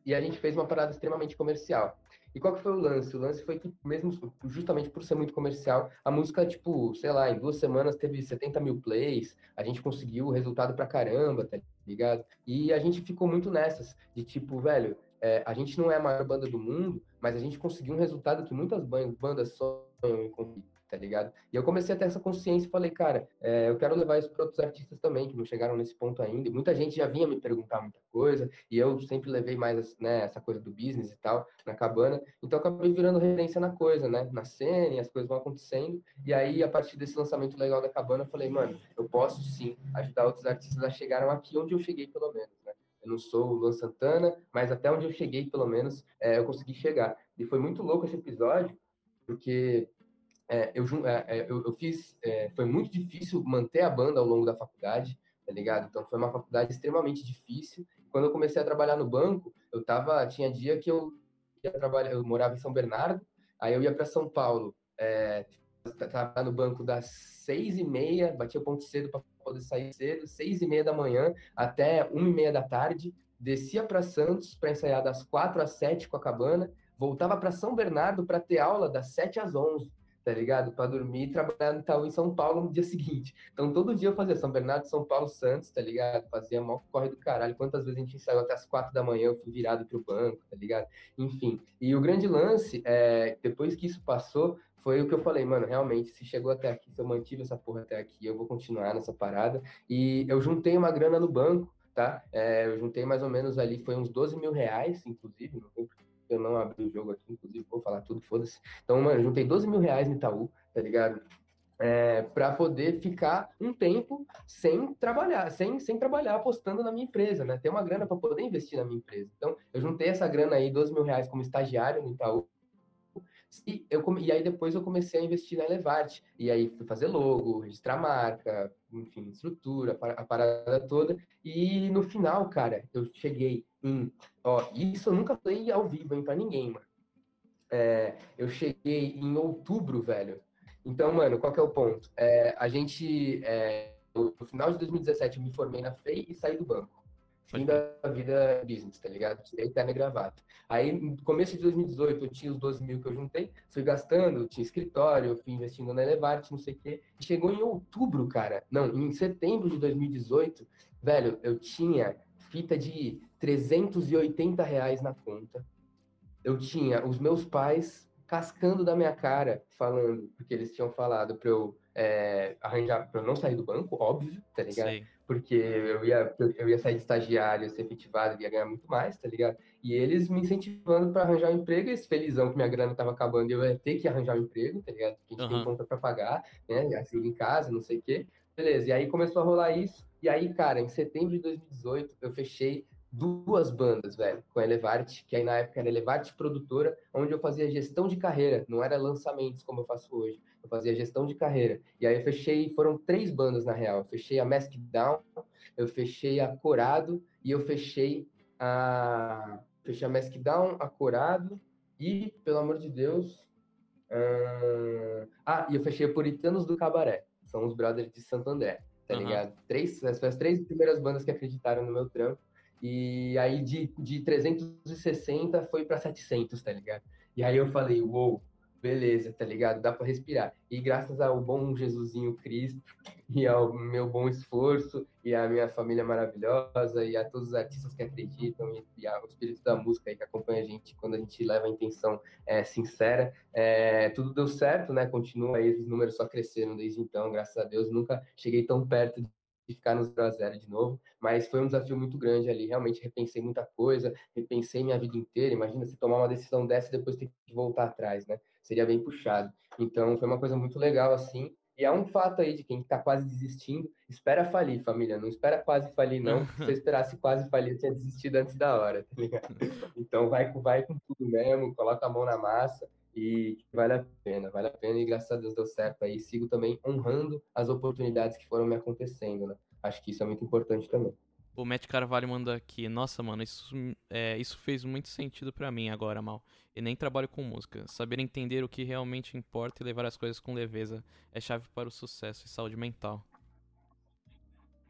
Speaker 2: E a gente fez uma parada extremamente comercial. E qual que foi o lance? O lance foi que, mesmo justamente por ser muito comercial, a música, tipo, sei lá, em duas semanas teve 70 mil plays, a gente conseguiu o resultado pra caramba, tá ligado? E a gente ficou muito nessas, de tipo, velho, é, a gente não é a maior banda do mundo, mas a gente conseguiu um resultado que muitas bandas sonham em conseguir. Tá ligado? E eu comecei a ter essa consciência e falei, cara, é, eu quero levar isso para outros artistas também, que não chegaram nesse ponto ainda. E muita gente já vinha me perguntar muita coisa, e eu sempre levei mais né, essa coisa do business e tal, na cabana. Então, acabei virando referência na coisa, né? Na cena, e as coisas vão acontecendo. E aí, a partir desse lançamento legal da cabana, eu falei, mano, eu posso sim ajudar outros artistas a chegarem aqui onde eu cheguei, pelo menos, né? Eu não sou o Luan Santana, mas até onde eu cheguei, pelo menos, é, eu consegui chegar. E foi muito louco esse episódio, porque é, eu, é, é, eu, eu, fiz. É, foi muito difícil manter a banda ao longo da faculdade, tá ligado? Então foi uma faculdade extremamente difícil. Quando eu comecei a trabalhar no banco, eu tava. Tinha dia que eu ia trabalhar, eu morava em São Bernardo, aí eu ia para São Paulo, é, trabalhar no banco das seis e meia, batia ponto cedo para poder sair cedo, seis e meia da manhã até uma e meia da tarde, descia para Santos para ensaiar das quatro às sete com a cabana, voltava para São Bernardo para ter aula das sete às onze tá ligado? Para dormir e trabalhar no Itaú em São Paulo no dia seguinte. Então, todo dia eu fazia São Bernardo, São Paulo, Santos, tá ligado? Fazia mó corre do caralho. Quantas vezes a gente saiu até as quatro da manhã, eu fui virado pro banco, tá ligado? Enfim. E o grande lance, é, depois que isso passou, foi o que eu falei, mano, realmente, se chegou até aqui, se eu mantive essa porra até aqui, eu vou continuar nessa parada. E eu juntei uma grana no banco, tá? É, eu juntei mais ou menos ali, foi uns 12 mil reais, inclusive, não lembro eu não abri o jogo aqui, inclusive, vou falar tudo, foda-se. Então, mano, juntei 12 mil reais no Itaú, tá ligado? É, para poder ficar um tempo sem trabalhar, sem, sem trabalhar apostando na minha empresa, né? Ter uma grana para poder investir na minha empresa. Então, eu juntei essa grana aí, 12 mil reais como estagiário no Itaú, e, eu, e aí depois eu comecei a investir na Elevate. E aí fui fazer logo, registrar marca, enfim, estrutura, a parada toda. E no final, cara, eu cheguei em. Ó, isso eu nunca falei ao vivo, hein, pra ninguém, mano. É, eu cheguei em outubro, velho. Então, mano, qual que é o ponto? É, a gente. É, no final de 2017 eu me formei na FEI e saí do banco. Fim da vida business, tá ligado? Tirei terno e gravata. Aí, no começo de 2018, eu tinha os 12 mil que eu juntei, fui gastando, tinha escritório, fui investindo na Elevate, não sei o quê. Chegou em outubro, cara. Não, em setembro de 2018, velho, eu tinha fita de 380 reais na conta. Eu tinha os meus pais cascando da minha cara, falando, porque eles tinham falado para eu é, arranjar, para eu não sair do banco, óbvio, tá ligado? Sim porque eu ia, eu ia sair de estagiário, ser efetivado, ia ganhar muito mais, tá ligado? E eles me incentivando para arranjar um emprego, esse felizão que minha grana tava acabando, eu ia ter que arranjar um emprego, tá ligado? Porque a gente uhum. tem conta para pagar, né? Assim, em casa, não sei o quê. Beleza, e aí começou a rolar isso, e aí, cara, em setembro de 2018, eu fechei duas bandas, velho, com a Elevarte, que aí na época era Elevarte Produtora, onde eu fazia gestão de carreira, não era lançamentos como eu faço hoje, eu fazia gestão de carreira. E aí eu fechei, foram três bandas na real, eu fechei a Mask Down, eu fechei a Corado e eu fechei a fechei a Mask Down, a Corado e, pelo amor de Deus, uh... ah, e eu fechei a Puritanos do Cabaré, são os brothers de Santo André, tá uhum. ligado? Três, as três primeiras bandas que acreditaram no meu trampo. E aí de, de 360 foi para 700, tá ligado? E aí eu falei, uou, wow, beleza, tá ligado? Dá para respirar. E graças ao bom Jesusinho Cristo e ao meu bom esforço e à minha família maravilhosa e a todos os artistas que acreditam e, e ao espírito da música aí que acompanha a gente quando a gente leva a intenção é, sincera, é, tudo deu certo, né? Continua aí, os números só cresceram desde então, graças a Deus. Nunca cheguei tão perto de ficar no 0 a 0 de novo, mas foi um desafio muito grande ali. Realmente repensei muita coisa, repensei minha vida inteira. Imagina se tomar uma decisão dessa e depois ter que voltar atrás, né? Seria bem puxado. Então foi uma coisa muito legal assim. E há um fato aí de quem está quase desistindo, espera falir, família. Não espera quase falir, não. Se você esperasse quase falir, eu tinha desistido antes da hora, tá ligado? Então vai, vai com tudo mesmo, coloca a mão na massa e vale a pena, vale a pena e graças a Deus deu certo aí. Sigo também honrando as oportunidades que foram me acontecendo, né? Acho que isso é muito importante também.
Speaker 1: O Matt Carvalho manda aqui, nossa, mano, isso, é, isso fez muito sentido para mim agora, mal. E nem trabalho com música. Saber entender o que realmente importa e levar as coisas com leveza é chave para o sucesso e saúde mental.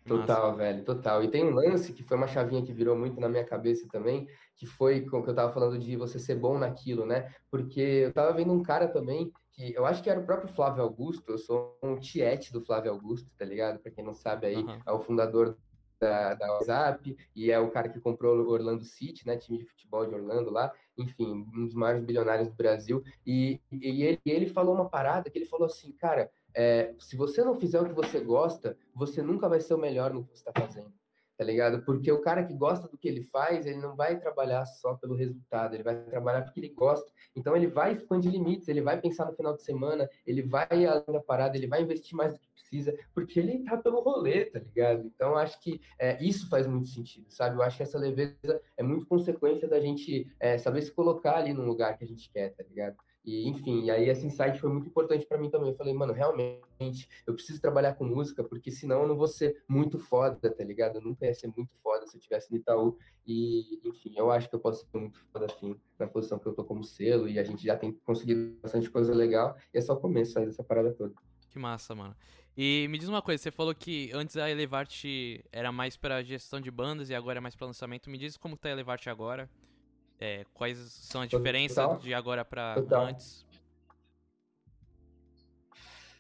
Speaker 2: Total, Nossa. velho, total. E tem um lance que foi uma chavinha que virou muito na minha cabeça também, que foi com que eu tava falando de você ser bom naquilo, né? Porque eu tava vendo um cara também, que eu acho que era o próprio Flávio Augusto, eu sou um tiete do Flávio Augusto, tá ligado? Pra quem não sabe aí, uhum. é o fundador da, da WhatsApp, e é o cara que comprou o Orlando City, né, time de futebol de Orlando lá, enfim, um dos maiores bilionários do Brasil, e, e ele, ele falou uma parada que ele falou assim, cara, é, se você não fizer o que você gosta, você nunca vai ser o melhor no que você está fazendo tá ligado? Porque o cara que gosta do que ele faz, ele não vai trabalhar só pelo resultado, ele vai trabalhar porque ele gosta. Então ele vai expandir limites, ele vai pensar no final de semana, ele vai além da parada, ele vai investir mais do que precisa, porque ele tá pelo rolê, tá ligado? Então acho que é, isso faz muito sentido, sabe? Eu acho que essa leveza é muito consequência da gente é, saber se colocar ali no lugar que a gente quer, tá ligado? E, enfim, aí esse insight foi muito importante para mim também. Eu falei, mano, realmente, eu preciso trabalhar com música, porque senão eu não vou ser muito foda, tá ligado? Eu nunca ia ser muito foda se eu tivesse no Itaú. E, enfim, eu acho que eu posso ser muito foda, assim, na posição que eu tô como selo, e a gente já tem conseguido bastante coisa legal, e é só o começo aí dessa parada toda.
Speaker 1: Que massa, mano. E me diz uma coisa, você falou que antes a Elevarte era mais para gestão de bandas e agora é mais para lançamento. Me diz como tá a Elevarte agora? É, quais são as diferenças de agora para antes?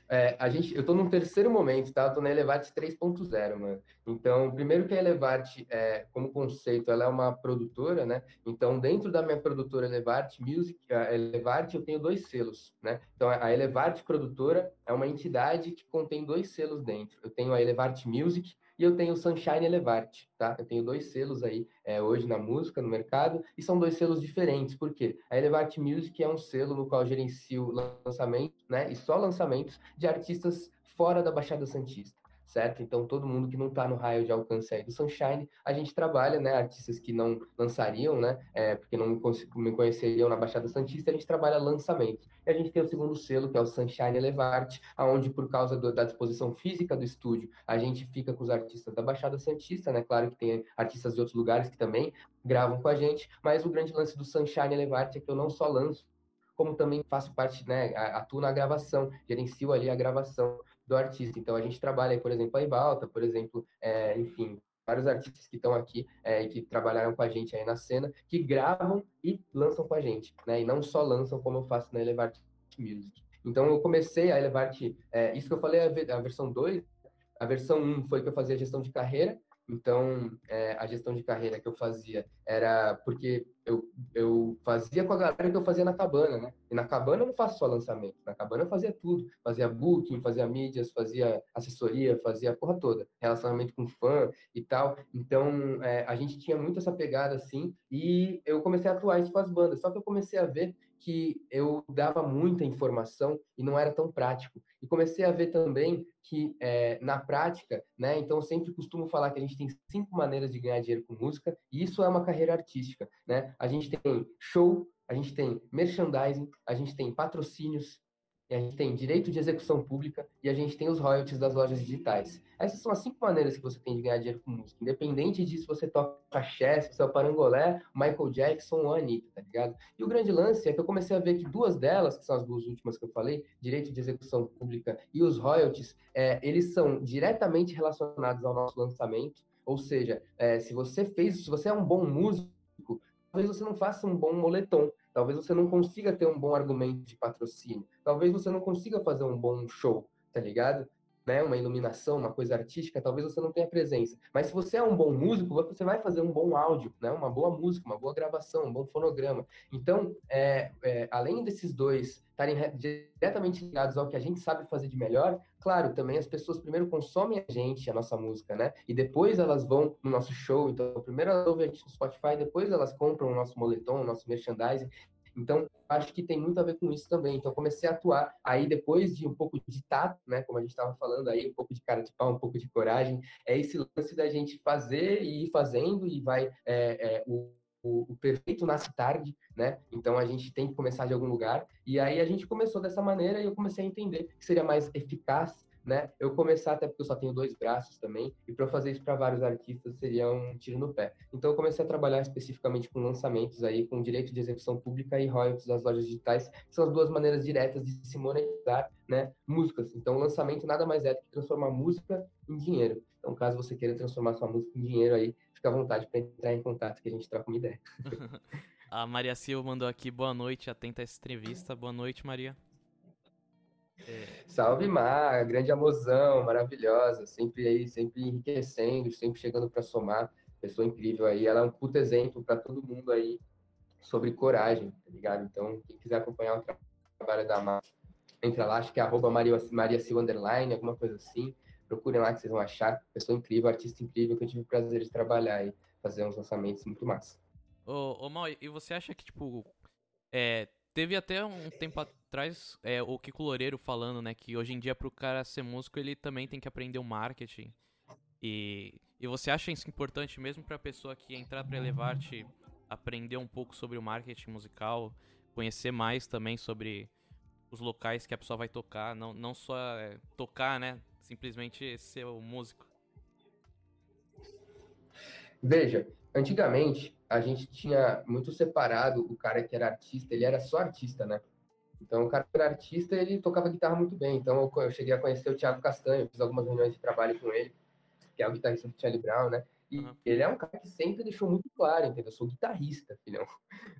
Speaker 2: É, a gente, eu tô num terceiro momento, tá? Eu tô na Elevate 3.0, mano. Então, primeiro que a Elevate, é, como conceito, ela é uma produtora, né? Então, dentro da minha produtora Elevate Music, a Elevate, eu tenho dois selos, né? Então, a Elevate Produtora é uma entidade que contém dois selos dentro. Eu tenho a Elevate Music, e eu tenho Sunshine Elevate, tá? Eu tenho dois selos aí é, hoje na música, no mercado, e são dois selos diferentes, por quê? A Elevate Music é um selo no qual gerencio lançamentos, né? E só lançamentos de artistas fora da Baixada Santista certo? Então, todo mundo que não está no raio de alcance aí do Sunshine, a gente trabalha, né? Artistas que não lançariam, né? É, porque não me conheceriam na Baixada Santista, a gente trabalha lançamentos. E a gente tem o segundo selo, que é o Sunshine Elevarte, aonde por causa do, da disposição física do estúdio, a gente fica com os artistas da Baixada Santista, né? Claro que tem artistas de outros lugares que também gravam com a gente, mas o grande lance do Sunshine Elevarte é que eu não só lanço, como também faço parte, né, atuo na gravação, gerencio ali a gravação do artista. Então, a gente trabalha por exemplo, a Ibalta, por exemplo, é, enfim, vários artistas que estão aqui é, e que trabalharam com a gente aí na cena, que gravam e lançam com a gente, né? E não só lançam como eu faço na Elevart Music. Então, eu comecei a Elevart, é, isso que eu falei, a, a versão 2, a versão 1 um foi que eu fazia gestão de carreira, então, é, a gestão de carreira que eu fazia era porque eu, eu fazia com a galera que eu fazia na cabana, né? E na cabana eu não faço só lançamento, na cabana eu fazia tudo. Fazia booking, fazia mídias, fazia assessoria, fazia a porra toda. Relacionamento com fã e tal. Então, é, a gente tinha muito essa pegada assim e eu comecei a atuar isso com as bandas. Só que eu comecei a ver que eu dava muita informação e não era tão prático. E comecei a ver também que é, na prática, né? Então sempre costumo falar que a gente tem cinco maneiras de ganhar dinheiro com música e isso é uma carreira artística, né? A gente tem show, a gente tem merchandising, a gente tem patrocínios, a gente tem direito de execução pública e a gente tem os royalties das lojas digitais. Essas são as cinco maneiras que você tem de ganhar dinheiro com música, independente de se você toca chess, se é o parangolé, Michael Jackson ou Anitta, tá ligado? E o grande lance é que eu comecei a ver que duas delas, que são as duas últimas que eu falei, direito de execução pública e os royalties, é, eles são diretamente relacionados ao nosso lançamento, ou seja, é, se você fez, se você é um bom músico, talvez você não faça um bom moletom, talvez você não consiga ter um bom argumento de patrocínio, talvez você não consiga fazer um bom show, tá ligado? Né, uma iluminação, uma coisa artística, talvez você não tenha presença. Mas se você é um bom músico, você vai fazer um bom áudio, né, uma boa música, uma boa gravação, um bom fonograma. Então, é, é, além desses dois estarem diretamente ligados ao que a gente sabe fazer de melhor, claro, também as pessoas primeiro consomem a gente, a nossa música, né? E depois elas vão no nosso show. Então, primeiro elas ouvem a gente no Spotify, depois elas compram o nosso moletom, o nosso merchandising. Então, acho que tem muito a ver com isso também. Então, comecei a atuar. Aí, depois de um pouco de tato, né? Como a gente estava falando aí, um pouco de cara de pau, um pouco de coragem, é esse lance da gente fazer e ir fazendo e vai. É, é, o o, o, perfeito nasce tarde, né? Então a gente tem que começar de algum lugar. E aí a gente começou dessa maneira e eu comecei a entender que seria mais eficaz, né? Eu começar até porque eu só tenho dois braços também e para fazer isso para vários artistas seria um tiro no pé. Então eu comecei a trabalhar especificamente com lançamentos aí, com direito de execução pública e royalties das lojas digitais, que são as duas maneiras diretas de se monetizar, né? Músicas. Então lançamento nada mais é do que transformar música em dinheiro. Então caso você queira transformar sua música em dinheiro aí, fica à vontade para entrar em contato que a gente troca uma ideia.
Speaker 1: a Maria Silva mandou aqui boa noite, atenta a essa entrevista. Boa noite, Maria.
Speaker 2: É. Salve Mar, grande amozão, maravilhosa, sempre aí, sempre enriquecendo, sempre chegando para somar, pessoa incrível aí, ela é um puto exemplo para todo mundo aí sobre coragem, tá ligado? Então, quem quiser acompanhar o trabalho da Mar, entra lá, acho que é arroba Maria, Maria Silva Underline, alguma coisa assim, procurem lá que vocês vão achar, pessoa incrível, artista incrível, que eu tive o prazer de trabalhar e fazer uns lançamentos muito massa.
Speaker 1: Ô, ô Mal, e você acha que, tipo, é, teve até um tempo atrás é, o Kiko Loureiro falando, né, que hoje em dia pro cara ser músico ele também tem que aprender o marketing. E, e você acha isso importante mesmo pra pessoa que entrar pra Elevarte aprender um pouco sobre o marketing musical, conhecer mais também sobre os locais que a pessoa vai tocar, não, não só é, tocar, né, simplesmente ser o músico?
Speaker 2: Veja, antigamente a gente tinha muito separado o cara que era artista, ele era só artista, né? Então, o cara que era artista, ele tocava guitarra muito bem. Então, eu, cheguei a conhecer o Thiago Castanho, fiz algumas reuniões de trabalho com ele, que é o guitarrista do Charlie Brown, né? E uhum. ele é um cara que sempre deixou muito claro, entendeu? Eu sou guitarrista, filhão.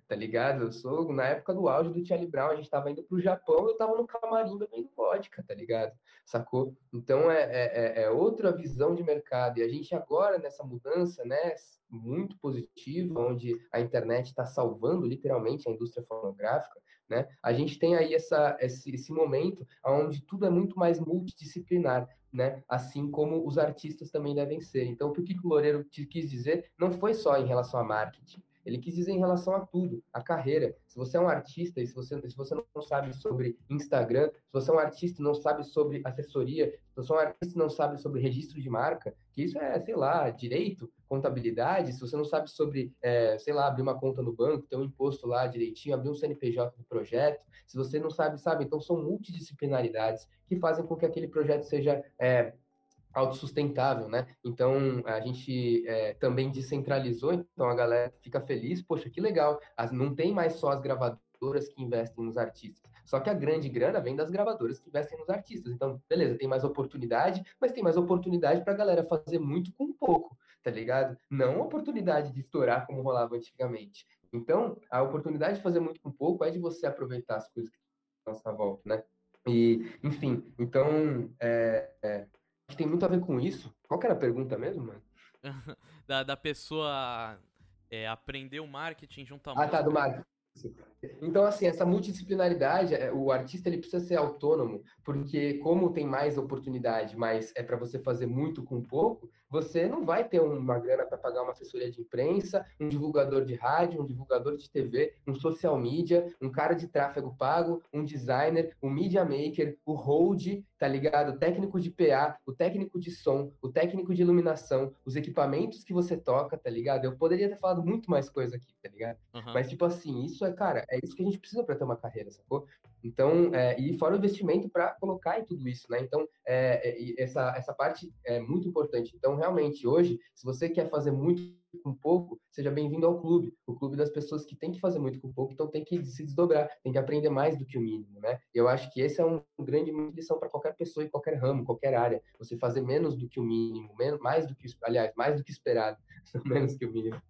Speaker 2: Tá ligado? Eu sou, na época do auge do Charlie Brown, a gente tava indo pro Japão, eu tava no camarim bebendo vodka, tá ligado? Sacou? Então é, é, é, é outra visão de mercado. E a gente agora, nessa mudança, né, muito positiva, onde a internet está salvando literalmente a indústria fonográfica, né? A gente tem aí essa, esse, esse momento onde tudo é muito mais multidisciplinar, né? Assim como os artistas também devem ser. Então, o que o Loureiro quis dizer não foi só em relação a marketing, ele quis dizer em relação a tudo, a carreira. Se você é um artista e se você, se você não sabe sobre Instagram, se você é um artista e não sabe sobre assessoria, se você é um artista e não sabe sobre registro de marca, que isso é, sei lá, direito, contabilidade, se você não sabe sobre, é, sei lá, abrir uma conta no banco, ter um imposto lá direitinho, abrir um CNPJ do projeto, se você não sabe, sabe, então são multidisciplinaridades que fazem com que aquele projeto seja é, autossustentável, né? Então a gente é, também descentralizou, então a galera fica feliz, poxa, que legal, as, não tem mais só as gravadoras que investem nos artistas, só que a grande grana vem das gravadoras que investem nos artistas. Então, beleza, tem mais oportunidade, mas tem mais oportunidade para a galera fazer muito com pouco, tá ligado? Não oportunidade de estourar como rolava antigamente. Então, a oportunidade de fazer muito com pouco é de você aproveitar as coisas que estão à nossa volta, né? E, enfim, então, é, é que tem muito a ver com isso. Qual que era a pergunta mesmo, mano?
Speaker 1: da, da pessoa é, aprender o marketing junto à
Speaker 2: Ah, tá, do marketing. Então, assim, essa multidisciplinaridade, é, o artista ele precisa ser autônomo, porque como tem mais oportunidade, mas é para você fazer muito com pouco, você não vai ter uma grana para pagar uma assessoria de imprensa, um divulgador de rádio, um divulgador de TV, um social media, um cara de tráfego pago, um designer, um media maker, o hold, tá ligado? O técnico de PA, o técnico de som, o técnico de iluminação, os equipamentos que você toca, tá ligado? Eu poderia ter falado muito mais coisa aqui, tá ligado? Uhum. Mas, tipo assim, isso é, cara, é isso que a gente precisa para ter uma carreira, sacou? Então, é, e fora o investimento para colocar em tudo isso, né? Então, é, é, essa, essa parte é muito importante. Então, realmente, hoje, se você quer fazer muito com pouco, seja bem-vindo ao clube. O clube das pessoas que tem que fazer muito com pouco, então tem que se desdobrar, tem que aprender mais do que o mínimo, né? Eu acho que esse é um grande lição para qualquer pessoa em qualquer ramo, qualquer área. Você fazer menos do que o mínimo, menos, mais do que, aliás, mais do que esperado, menos que o mínimo.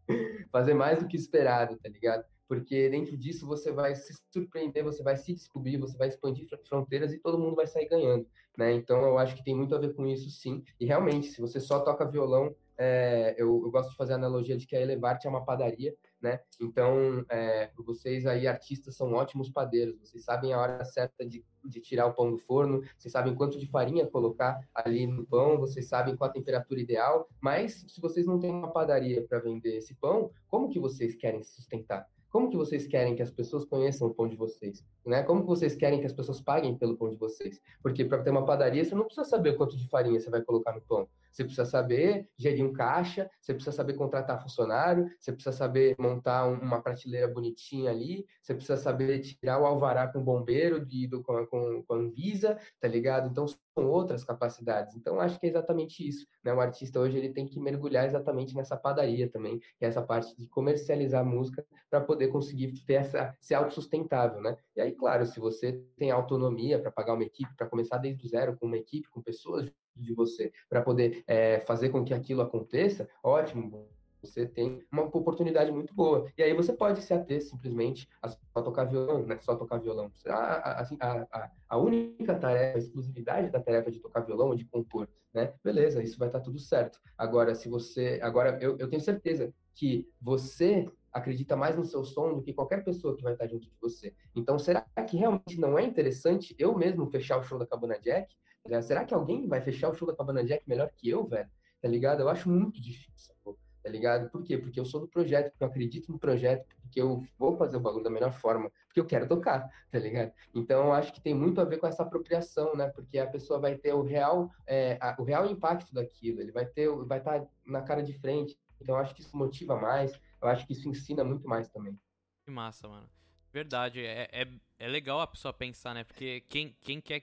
Speaker 2: fazer mais do que esperado, tá ligado? Porque dentro disso você vai se surpreender, você vai se descobrir, você vai expandir fronteiras e todo mundo vai sair ganhando, né? Então eu acho que tem muito a ver com isso, sim. E realmente, se você só toca violão, é, eu, eu, gosto de fazer a analogia de que a Elevarte é uma padaria, né? Então, é, vocês aí, artistas, são ótimos padeiros, vocês sabem a hora certa de, de tirar o pão do forno, vocês sabem quanto de farinha colocar ali no pão, vocês sabem qual a temperatura ideal, mas se vocês não têm uma padaria para vender esse pão, como que vocês querem se sustentar? Como que vocês querem que as pessoas conheçam o pão de vocês? Né? Como que vocês querem que as pessoas paguem pelo pão de vocês? Porque para ter uma padaria, você não precisa saber quanto de farinha você vai colocar no pão. Você precisa saber gerir um caixa, você precisa saber contratar funcionário, você precisa saber montar uma prateleira bonitinha ali, você precisa saber tirar o alvará com o bombeiro, de, do, com, com, com a Anvisa, tá ligado? Então, são outras capacidades. Então, acho que é exatamente isso. Né? O artista hoje ele tem que mergulhar exatamente nessa padaria também, que é essa parte de comercializar a música para poder conseguir ter essa, ser autossustentável, né? E aí, claro, se você tem autonomia para pagar uma equipe, para começar desde o zero com uma equipe, com pessoas de você, para poder é, fazer com que aquilo aconteça, ótimo, você tem uma oportunidade muito boa. E aí você pode se ater simplesmente a só tocar violão, né? Só tocar violão. A, assim, a, a, a única tarefa, a exclusividade da tarefa de tocar violão ou de compor, né? Beleza, isso vai estar tudo certo. Agora, se você. Agora, eu, eu tenho certeza que você acredita mais no seu som do que qualquer pessoa que vai estar junto de você. Então, será que realmente não é interessante eu mesmo fechar o show da Cabana Jack? Será que alguém vai fechar o show da Cabana Jack melhor que eu, velho? Tá ligado? Eu acho muito difícil, tá ligado? Por quê? Porque eu sou do projeto, porque eu acredito no projeto, porque eu vou fazer o bagulho da melhor forma, porque eu quero tocar, tá ligado? Então, eu acho que tem muito a ver com essa apropriação, né? Porque a pessoa vai ter o real, é, a, o real impacto daquilo, ele vai ter, vai estar tá na cara de frente. Então, eu acho que isso motiva mais, eu acho que isso ensina muito mais também.
Speaker 1: Que massa, mano. Verdade, é, é, é legal a pessoa pensar, né? Porque quem, quem quer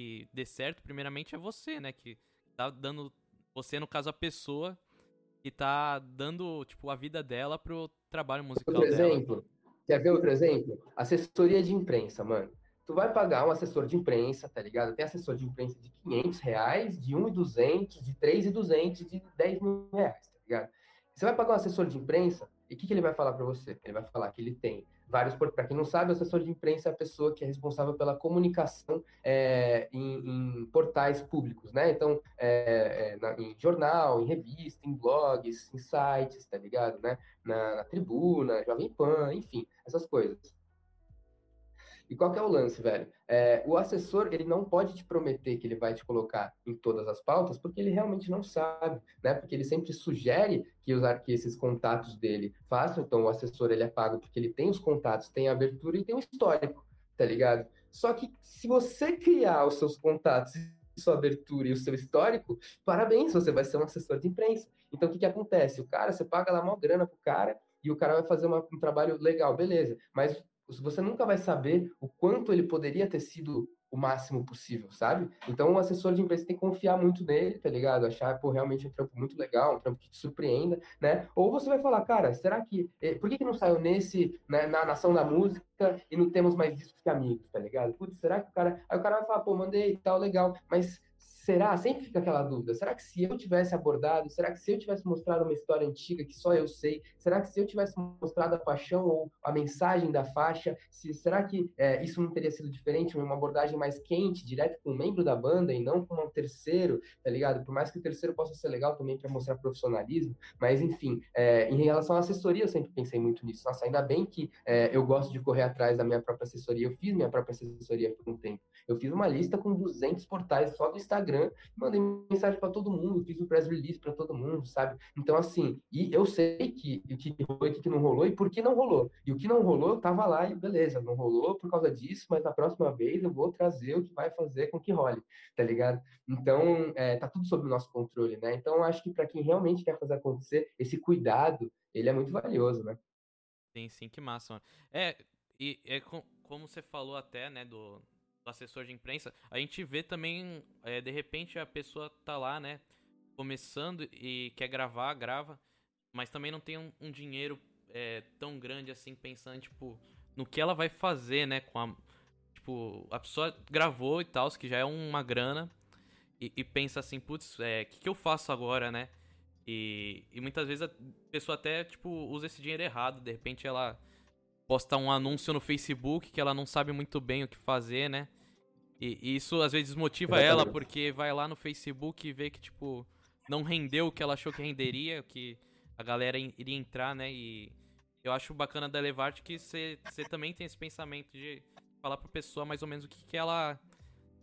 Speaker 1: que, dê certo, primeiramente, é você, né? Que tá dando. Você, no caso, a pessoa que tá dando, tipo, a vida dela pro trabalho musical
Speaker 2: outro
Speaker 1: dela.
Speaker 2: exemplo, quer ver outro exemplo? Assessoria de imprensa, mano. Tu vai pagar um assessor de imprensa, tá ligado? Tem assessor de imprensa de 500 reais, de 1.200, de 3.200, de 10 mil reais, tá ligado? Você vai pagar um assessor de imprensa, e o que, que ele vai falar para você? Ele vai falar que ele tem vários. Para quem não sabe, o assessor de imprensa é a pessoa que é responsável pela comunicação é, em, em, portais públicos, né? Então, é, é, na, em jornal, em revista, em blogs, em sites, tá ligado? Né? Na, na tribuna, Jovem Pan, enfim, essas coisas. E qual que é o lance, velho? É, o assessor, ele não pode te prometer que ele vai te colocar em todas as pautas, porque ele realmente não sabe, né? Porque ele sempre sugere que, os, que esses contatos dele façam. Então, o assessor, ele é pago porque ele tem os contatos, tem a abertura e tem o histórico, tá ligado? Só que se você criar os seus contatos, sua abertura e o seu histórico, parabéns, você vai ser um assessor de imprensa. Então, o que que acontece? O cara, você paga lá uma grana pro cara, e o cara vai fazer uma, um trabalho legal, beleza. Mas você nunca vai saber o quanto ele poderia ter sido o máximo possível, sabe? Então, o assessor de imprensa tem que confiar muito nele, tá ligado? Achar, pô, realmente um trampo muito legal, um trampo que te surpreenda, né? Ou você vai falar, cara, será que. Eh, por que, que não saiu nesse, né, na Nação da Música e não temos mais discos que amigos, tá ligado? Putz, será que o cara. Aí o cara vai falar, pô, mandei e tal, legal, mas será? Sempre fica aquela dúvida. Será que se eu tivesse abordado, será que se eu tivesse mostrado uma história antiga que só eu sei, será que se eu tivesse mostrado a paixão ou a mensagem da faixa, se, será que é, isso não teria sido diferente, uma abordagem mais quente, direto com um membro da banda e não com um terceiro, tá ligado? Por mais que o terceiro possa ser legal também para mostrar profissionalismo, mas enfim, é, em relação à assessoria, eu sempre pensei muito nisso. Nossa, ainda bem que é, eu gosto de correr atrás da minha própria assessoria. Eu fiz minha própria assessoria por um tempo. Eu fiz uma lista com 200 portais só do Instagram, mandei mensagem para todo mundo, fiz um press release para todo mundo, sabe? Então, assim, e eu sei que o que rolou e o que não rolou e por que não rolou. E o que não rolou, eu tava lá e beleza, não rolou por causa disso, mas na próxima vez eu vou trazer o que vai fazer com que role, tá ligado? Então, é, tá tudo sob o nosso controle, né? Então, acho que para quem realmente quer fazer acontecer, esse cuidado, ele é muito valioso, né?
Speaker 1: Sim, sim, que massa, mano. É, e é com, como você falou até, né, do assessor de imprensa, a gente vê também, é, de repente a pessoa tá lá, né, começando e quer gravar, grava, mas também não tem um, um dinheiro é, tão grande assim, pensando, tipo, no que ela vai fazer, né, com a... Tipo, a pessoa gravou e tal, que já é uma grana, e, e pensa assim, putz, o é, que, que eu faço agora, né? E, e muitas vezes a pessoa até, tipo, usa esse dinheiro errado, de repente ela postar um anúncio no Facebook que ela não sabe muito bem o que fazer, né? E, e isso às vezes Exatamente. ela porque vai lá no Facebook e vê que, tipo, não rendeu o que ela achou que renderia, que a galera iria entrar, né? E eu acho bacana da Elevarte que você também tem esse pensamento de falar pra pessoa mais ou menos o que, que ela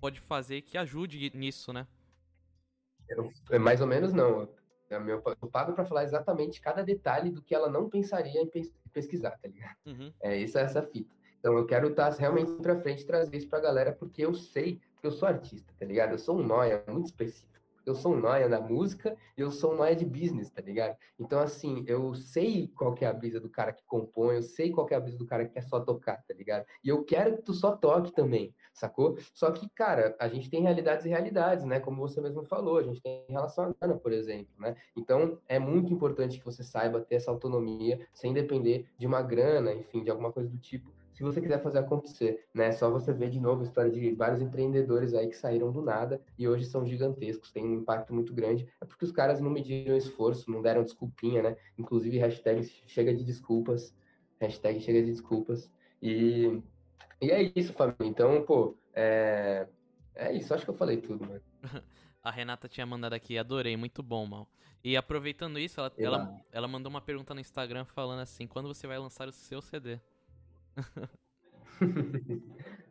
Speaker 1: pode fazer que ajude nisso, né?
Speaker 2: Eu, é mais ou menos não. Eu, eu pago para falar exatamente cada detalhe do que ela não pensaria em pesquisar, tá ligado? Uhum. É isso, é essa fita. Então eu quero estar tá realmente para frente trazer isso pra galera, porque eu sei que eu sou artista, tá ligado? Eu sou um nóia muito específico. Eu sou um nóia da música e eu sou um nóia de business, tá ligado? Então, assim, eu sei qual que é a brisa do cara que compõe, eu sei qual que é a brisa do cara que quer só tocar, tá ligado? E eu quero que tu só toque também, sacou? Só que, cara, a gente tem realidades e realidades, né? Como você mesmo falou, a gente tem relação à grana, por exemplo, né? Então, é muito importante que você saiba ter essa autonomia sem depender de uma grana, enfim, de alguma coisa do tipo se você quiser fazer acontecer, né? Só você ver de novo a história de vários empreendedores aí que saíram do nada e hoje são gigantescos, têm um impacto muito grande. É porque os caras não mediram esforço, não deram desculpinha, né? Inclusive, hashtag chega de desculpas, hashtag chega de desculpas. E, e é isso, família. Então, pô, é, é isso, acho que eu falei tudo, mano.
Speaker 1: A Renata tinha mandado aqui, adorei, muito bom, mal. E aproveitando isso, ela, ela, ela, mandou uma pergunta no Instagram falando assim: quando você vai lançar o seu CD?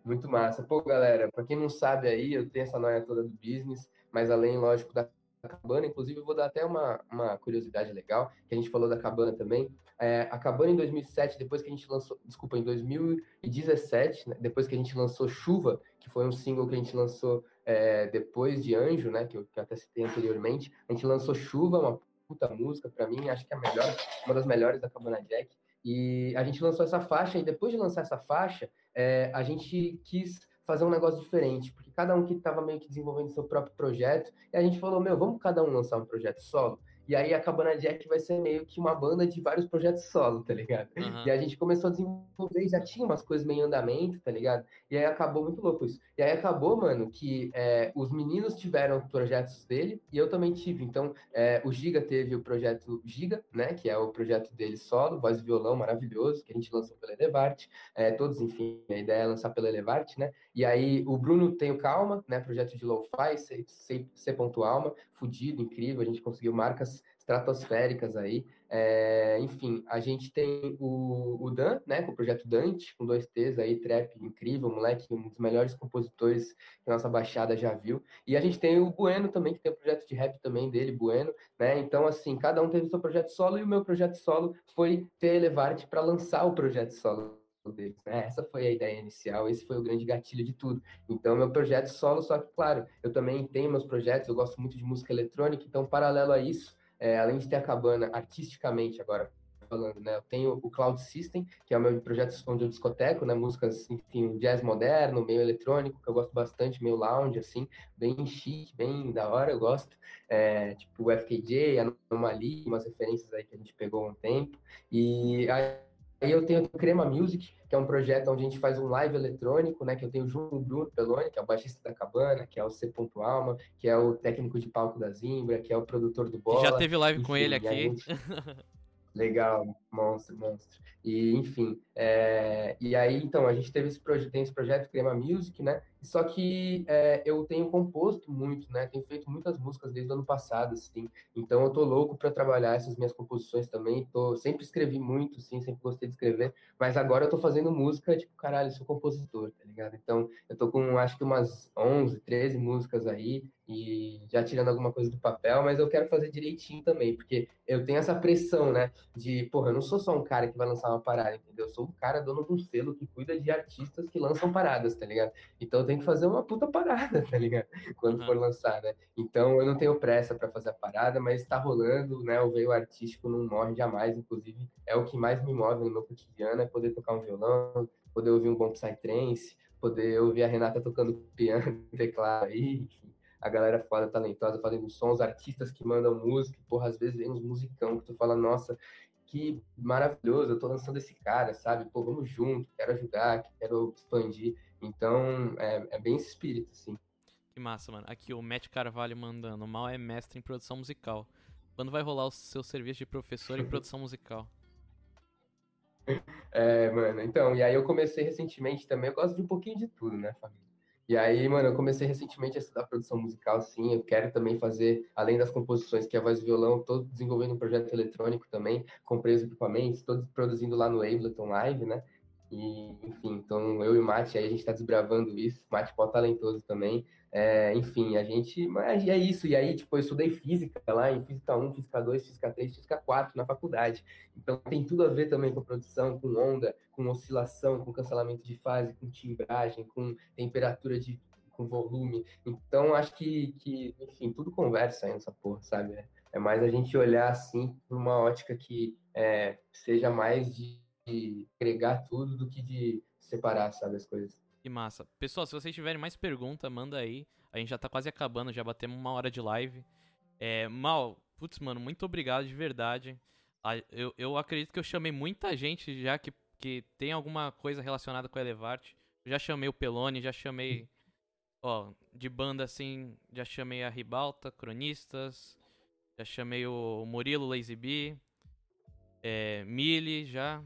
Speaker 2: muito massa. Pô, galera, pra quem não sabe aí, eu tenho essa noia toda do business, mas além, lógico, da Cabana, inclusive eu vou dar até uma, uma curiosidade legal, que a gente falou da Cabana também. É, a Cabana em 2007, depois que a gente lançou, desculpa, em 2017, né, depois que a gente lançou Chuva, que foi um single que a gente lançou é, depois de Anjo, né, que eu, que eu até citei anteriormente, a gente lançou Chuva, uma puta música, para mim, acho que é a melhor, uma das melhores da Cabana Jack. E a gente lançou essa faixa, e depois de lançar essa faixa, é, a gente quis fazer um negócio diferente, porque cada um que estava meio que desenvolvendo seu próprio projeto, e a gente falou, meu, vamos cada um lançar um projeto solo? E aí a Cabana Jack vai ser meio que uma banda de vários projetos solo, tá ligado? Uhum. E a gente começou a desenvolver, já tinha umas coisas meio em andamento, tá ligado? E aí acabou muito louco isso. E aí acabou, mano, que é, os meninos tiveram projetos dele e eu também tive. Então, é, o Giga teve o projeto Giga, né? Que é o projeto dele solo, voz e violão maravilhoso, que a gente lançou pela Elevarte. É, todos, enfim, a ideia é lançar pela Elevarte, né? E aí o Bruno tem o Calma, né? Projeto de lo-fi, C.alma, fudido, incrível, a gente conseguiu marcas estratosféricas aí. É, enfim, a gente tem o, o, Dan, né, com o projeto Dante, com dois T's aí, trap incrível, moleque, um dos melhores compositores que a nossa Baixada já viu. E a gente tem o Bueno também, que tem o projeto de rap também dele, Bueno, né? Então, assim, cada um teve seu projeto solo e o meu projeto solo foi ter Elevarte para lançar o projeto solo deles. Né? Essa foi a ideia inicial, esse foi o grande gatilho de tudo. Então, meu projeto solo, só que, claro, eu também tenho meus projetos, eu gosto muito de música eletrônica, então, paralelo a isso, é, além de ter a cabana artisticamente agora falando, né? Eu tenho o Cloud System, que é o meu projeto onde eu discoteco, né? Músicas, enfim, jazz moderno, meio eletrônico, que eu gosto bastante, meio lounge, assim, bem chique, bem da hora, eu gosto. É, tipo o FKJ, Anomaly, umas referências aí que a gente pegou há um tempo. E aí Aí eu tenho o Crema Music, que é um projeto onde a gente faz um live eletrônico, né? Que eu tenho junto o Bruno Peloni, que é o baixista da Cabana, que é o C. Alma, que é o técnico de palco da Zimbra, que é o produtor do Bola.
Speaker 1: Já teve live enfim, com ele aqui.
Speaker 2: Gente... Legal, monstro, monstro. E, enfim, é... e aí, então, a gente teve esse projeto, tem esse projeto Crema Music, né? Só que é, eu tenho composto muito, né? Tenho feito muitas músicas desde o ano passado, assim. Então eu tô louco para trabalhar essas minhas composições também. Tô, sempre escrevi muito, sim, sempre gostei de escrever. Mas agora eu tô fazendo música, tipo, caralho, sou compositor, tá ligado? Então eu tô com, acho que umas 11, 13 músicas aí. E já tirando alguma coisa do papel, mas eu quero fazer direitinho também, porque eu tenho essa pressão, né? De, porra, eu não sou só um cara que vai lançar uma parada, entendeu? Eu sou um cara dono de um selo que cuida de artistas que lançam paradas, tá ligado? Então eu tenho que fazer uma puta parada, tá ligado? Quando uhum. for lançar, né? Então eu não tenho pressa para fazer a parada, mas tá rolando, né? O veio artístico não morre jamais, inclusive é o que mais me move no meu cotidiano, é poder tocar um violão, poder ouvir um bom psytrance, poder ouvir a Renata tocando piano, teclado aí, enfim. A galera foda, talentosa, fazendo sons, artistas que mandam música, porra, às vezes vem uns musicão que tu fala, nossa, que maravilhoso, eu tô lançando esse cara, sabe? Pô, vamos junto, quero ajudar, quero expandir. Então, é, é bem esse espírito, assim.
Speaker 1: Que massa, mano. Aqui o Matt Carvalho mandando. O Mal é mestre em produção musical. Quando vai rolar o seu serviço de professor em produção musical?
Speaker 2: É, mano, então, e aí eu comecei recentemente também, eu gosto de um pouquinho de tudo, né, família? E aí, mano, eu comecei recentemente a estudar produção musical, sim, eu quero também fazer, além das composições, que é a voz e violão, tô desenvolvendo um projeto eletrônico também, comprei os equipamentos, tô produzindo lá no Ableton Live, né, e, enfim, então eu e o Mate, aí a gente está desbravando isso. Mate pode talentoso também. É, enfim, a gente. Mas é isso. E aí, tipo, eu estudei física lá em Física 1, Física 2, Física 3, Física 4 na faculdade. Então tem tudo a ver também com produção, com onda, com oscilação, com cancelamento de fase, com timbragem, com temperatura de. com volume. Então acho que, que enfim, tudo conversa aí nessa porra, sabe? É, é mais a gente olhar assim por uma ótica que é, seja mais de de agregar tudo do que de separar, sabe, as coisas.
Speaker 1: Que massa. Pessoal, se vocês tiverem mais pergunta, manda aí. A gente já tá quase acabando, já batemos uma hora de live. É, Mal, putz, mano, muito obrigado de verdade. Eu, eu acredito que eu chamei muita gente já que que tem alguma coisa relacionada com a Elevarte. Eu já chamei o Pelone, já chamei. Ó, de banda assim, já chamei a Ribalta, Cronistas, já chamei o Murilo Lazy B, é, Mili já.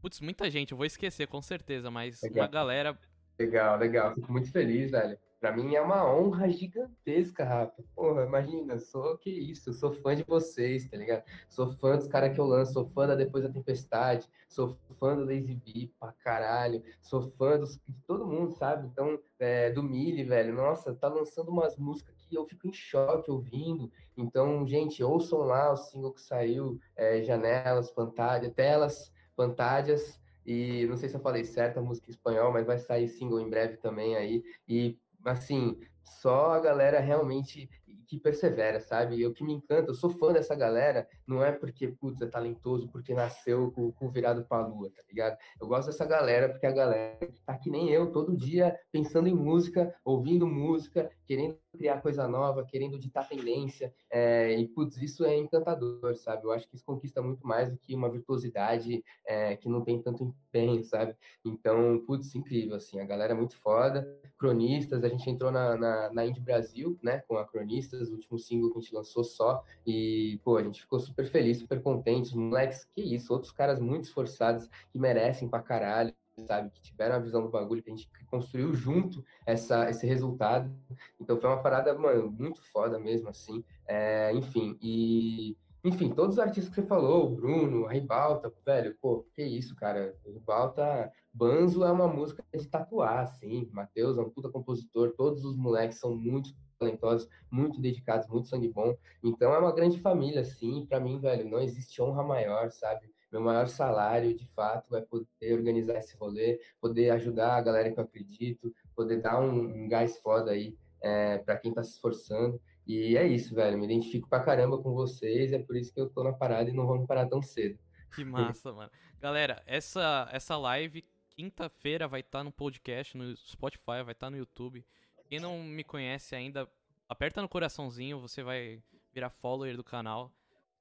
Speaker 1: Putz, muita gente, eu vou esquecer com certeza, mas legal. uma galera.
Speaker 2: Legal, legal. Fico muito feliz, velho. Pra mim é uma honra gigantesca, Rafa. Porra, imagina, sou que isso, sou fã de vocês, tá ligado? Sou fã dos caras que eu lanço, sou fã da Depois da Tempestade, sou fã do Lazy B pra caralho, sou fã dos, de todo mundo, sabe? Então, é, do Mili, velho, nossa, tá lançando umas músicas que eu fico em choque ouvindo. Então, gente, ouçam lá o single que saiu, é, Janelas, Pantalha, Telas, Pantalhas, e não sei se eu falei certo a música em espanhol, mas vai sair single em breve também aí. E assim, só a galera realmente que persevera, sabe? E o que me encanta, eu sou fã dessa galera, não é porque, putz, é talentoso, porque nasceu com, com virado pra lua, tá ligado? Eu gosto dessa galera porque a galera tá que nem eu, todo dia pensando em música, ouvindo música, querendo criar coisa nova, querendo ditar tendência, é, e, putz, isso é encantador, sabe? Eu acho que isso conquista muito mais do que uma virtuosidade é, que não tem tanto empenho, sabe? Então, putz, incrível, assim, a galera é muito foda, cronistas, a gente entrou na, na, na Indie Brasil, né, com a Cronistas, o último single que a gente lançou só, e, pô, a gente ficou super feliz, super contente, moleques, que isso, outros caras muito esforçados, que merecem pra caralho, sabe, que tiveram a visão do bagulho, que a gente construiu junto essa, esse resultado. Então foi uma parada, mano, muito foda mesmo, assim. É, enfim, e. Enfim, todos os artistas que você falou, o Bruno, a Ribalta, velho, pô, que isso, cara. Ribalta, Banzo é uma música de tatuar, assim. Matheus é um puta compositor, todos os moleques são muito talentosos, muito dedicados, muito sangue bom. Então é uma grande família, assim. Para mim, velho, não existe honra maior, sabe? meu maior salário, de fato, vai poder organizar esse rolê, poder ajudar a galera que eu acredito, poder dar um, um gás foda aí é, para quem está se esforçando. E é isso, velho. Me identifico pra caramba com vocês, é por isso que eu tô na parada e não vamos parar tão cedo.
Speaker 1: Que massa, mano. Galera, essa, essa live, quinta-feira, vai estar tá no podcast, no Spotify, vai estar tá no YouTube. Quem não me conhece ainda, aperta no coraçãozinho, você vai virar follower do canal.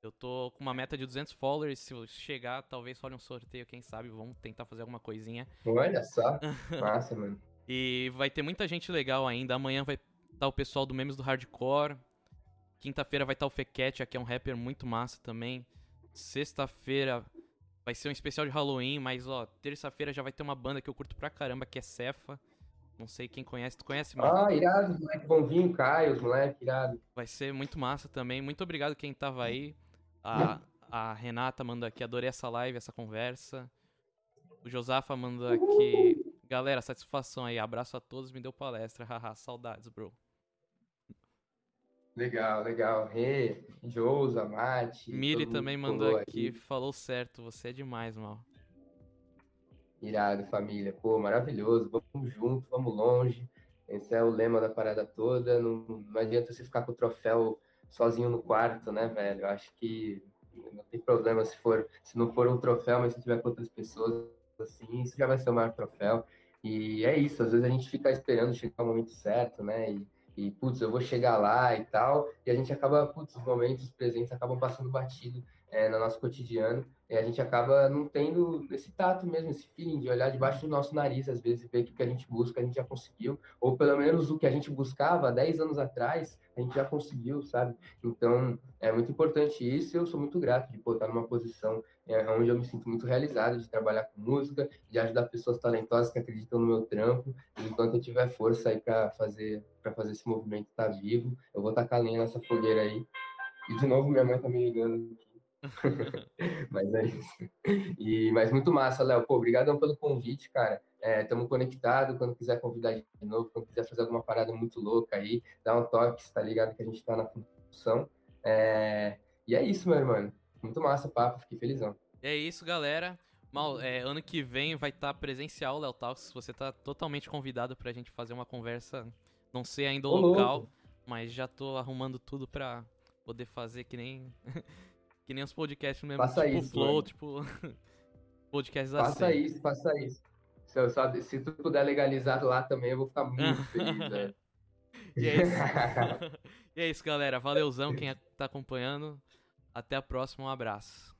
Speaker 1: Eu tô com uma meta de 200 followers. Se chegar, talvez role um sorteio, quem sabe. Vamos tentar fazer alguma coisinha.
Speaker 2: Olha só. Massa, mano.
Speaker 1: E vai ter muita gente legal ainda. Amanhã vai estar tá o pessoal do Memes do Hardcore. Quinta-feira vai estar tá o Fequete, que é um rapper muito massa também. Sexta-feira vai ser um especial de Halloween, mas ó, terça-feira já vai ter uma banda que eu curto pra caramba, que é Cefa. Não sei quem conhece. Tu conhece,
Speaker 2: mano? Ah, irado, os moleques vão vir, Caio, os moleques, irado.
Speaker 1: Vai ser muito massa também. Muito obrigado quem tava aí. A, a Renata mandou aqui, adorei essa live, essa conversa. O Josafa mandou aqui, galera, satisfação aí, abraço a todos, me deu palestra, haha, saudades, bro.
Speaker 2: Legal, legal. Rê, Josa, Mate.
Speaker 1: Miri também mandou aqui, aqui, falou certo, você é demais, mal.
Speaker 2: Irado, família. Pô, maravilhoso. Vamos junto, vamos longe. Esse é o lema da parada toda. Não, não adianta você ficar com o troféu sozinho no quarto, né, velho? Eu acho que não tem problema se for, se não for um troféu, mas se tiver com outras pessoas, assim, isso já vai ser o maior troféu. E é isso, às vezes a gente fica esperando chegar o momento certo, né? E, e putz, eu vou chegar lá e tal, e a gente acaba, putz, os momentos presentes acabam passando batido é, no nosso cotidiano, e a gente acaba não tendo esse tato mesmo, esse feeling de olhar debaixo do nosso nariz, às vezes, e ver que o que a gente busca, a gente já conseguiu, ou pelo menos o que a gente buscava 10 anos atrás, a gente já conseguiu, sabe? Então, é muito importante isso eu sou muito grato de estar numa posição é, onde eu me sinto muito realizado de trabalhar com música, de ajudar pessoas talentosas que acreditam no meu trampo. Enquanto eu tiver força aí para fazer, fazer esse movimento estar tá vivo, eu vou tacar lenha nessa fogueira aí. E de novo, minha mãe tá me ligando aqui. mas é isso. E, mas muito massa, Léo. Pô, obrigadão pelo convite, cara. Estamos é, conectados. Quando quiser convidar de novo, quando quiser fazer alguma parada muito louca aí, dá um toque, tá ligado? Que a gente está na função. É... E é isso, meu irmão. Muito massa o papo, fiquei felizão.
Speaker 1: É isso, galera. Mal, é, ano que vem vai estar tá presencial o Léo Talks. Você está totalmente convidado para a gente fazer uma conversa. Não sei ainda o Ô, local, louco. mas já tô arrumando tudo para poder fazer que nem que nem os podcasts mesmo,
Speaker 2: Faça
Speaker 1: tipo
Speaker 2: isso,
Speaker 1: Flow, mano. tipo podcasts
Speaker 2: assim. Faça isso, faça isso. Se, eu, só, se tu puder legalizar lá também, eu vou ficar muito feliz.
Speaker 1: E é, isso. e é isso, galera. Valeuzão quem tá acompanhando. Até a próxima, um abraço.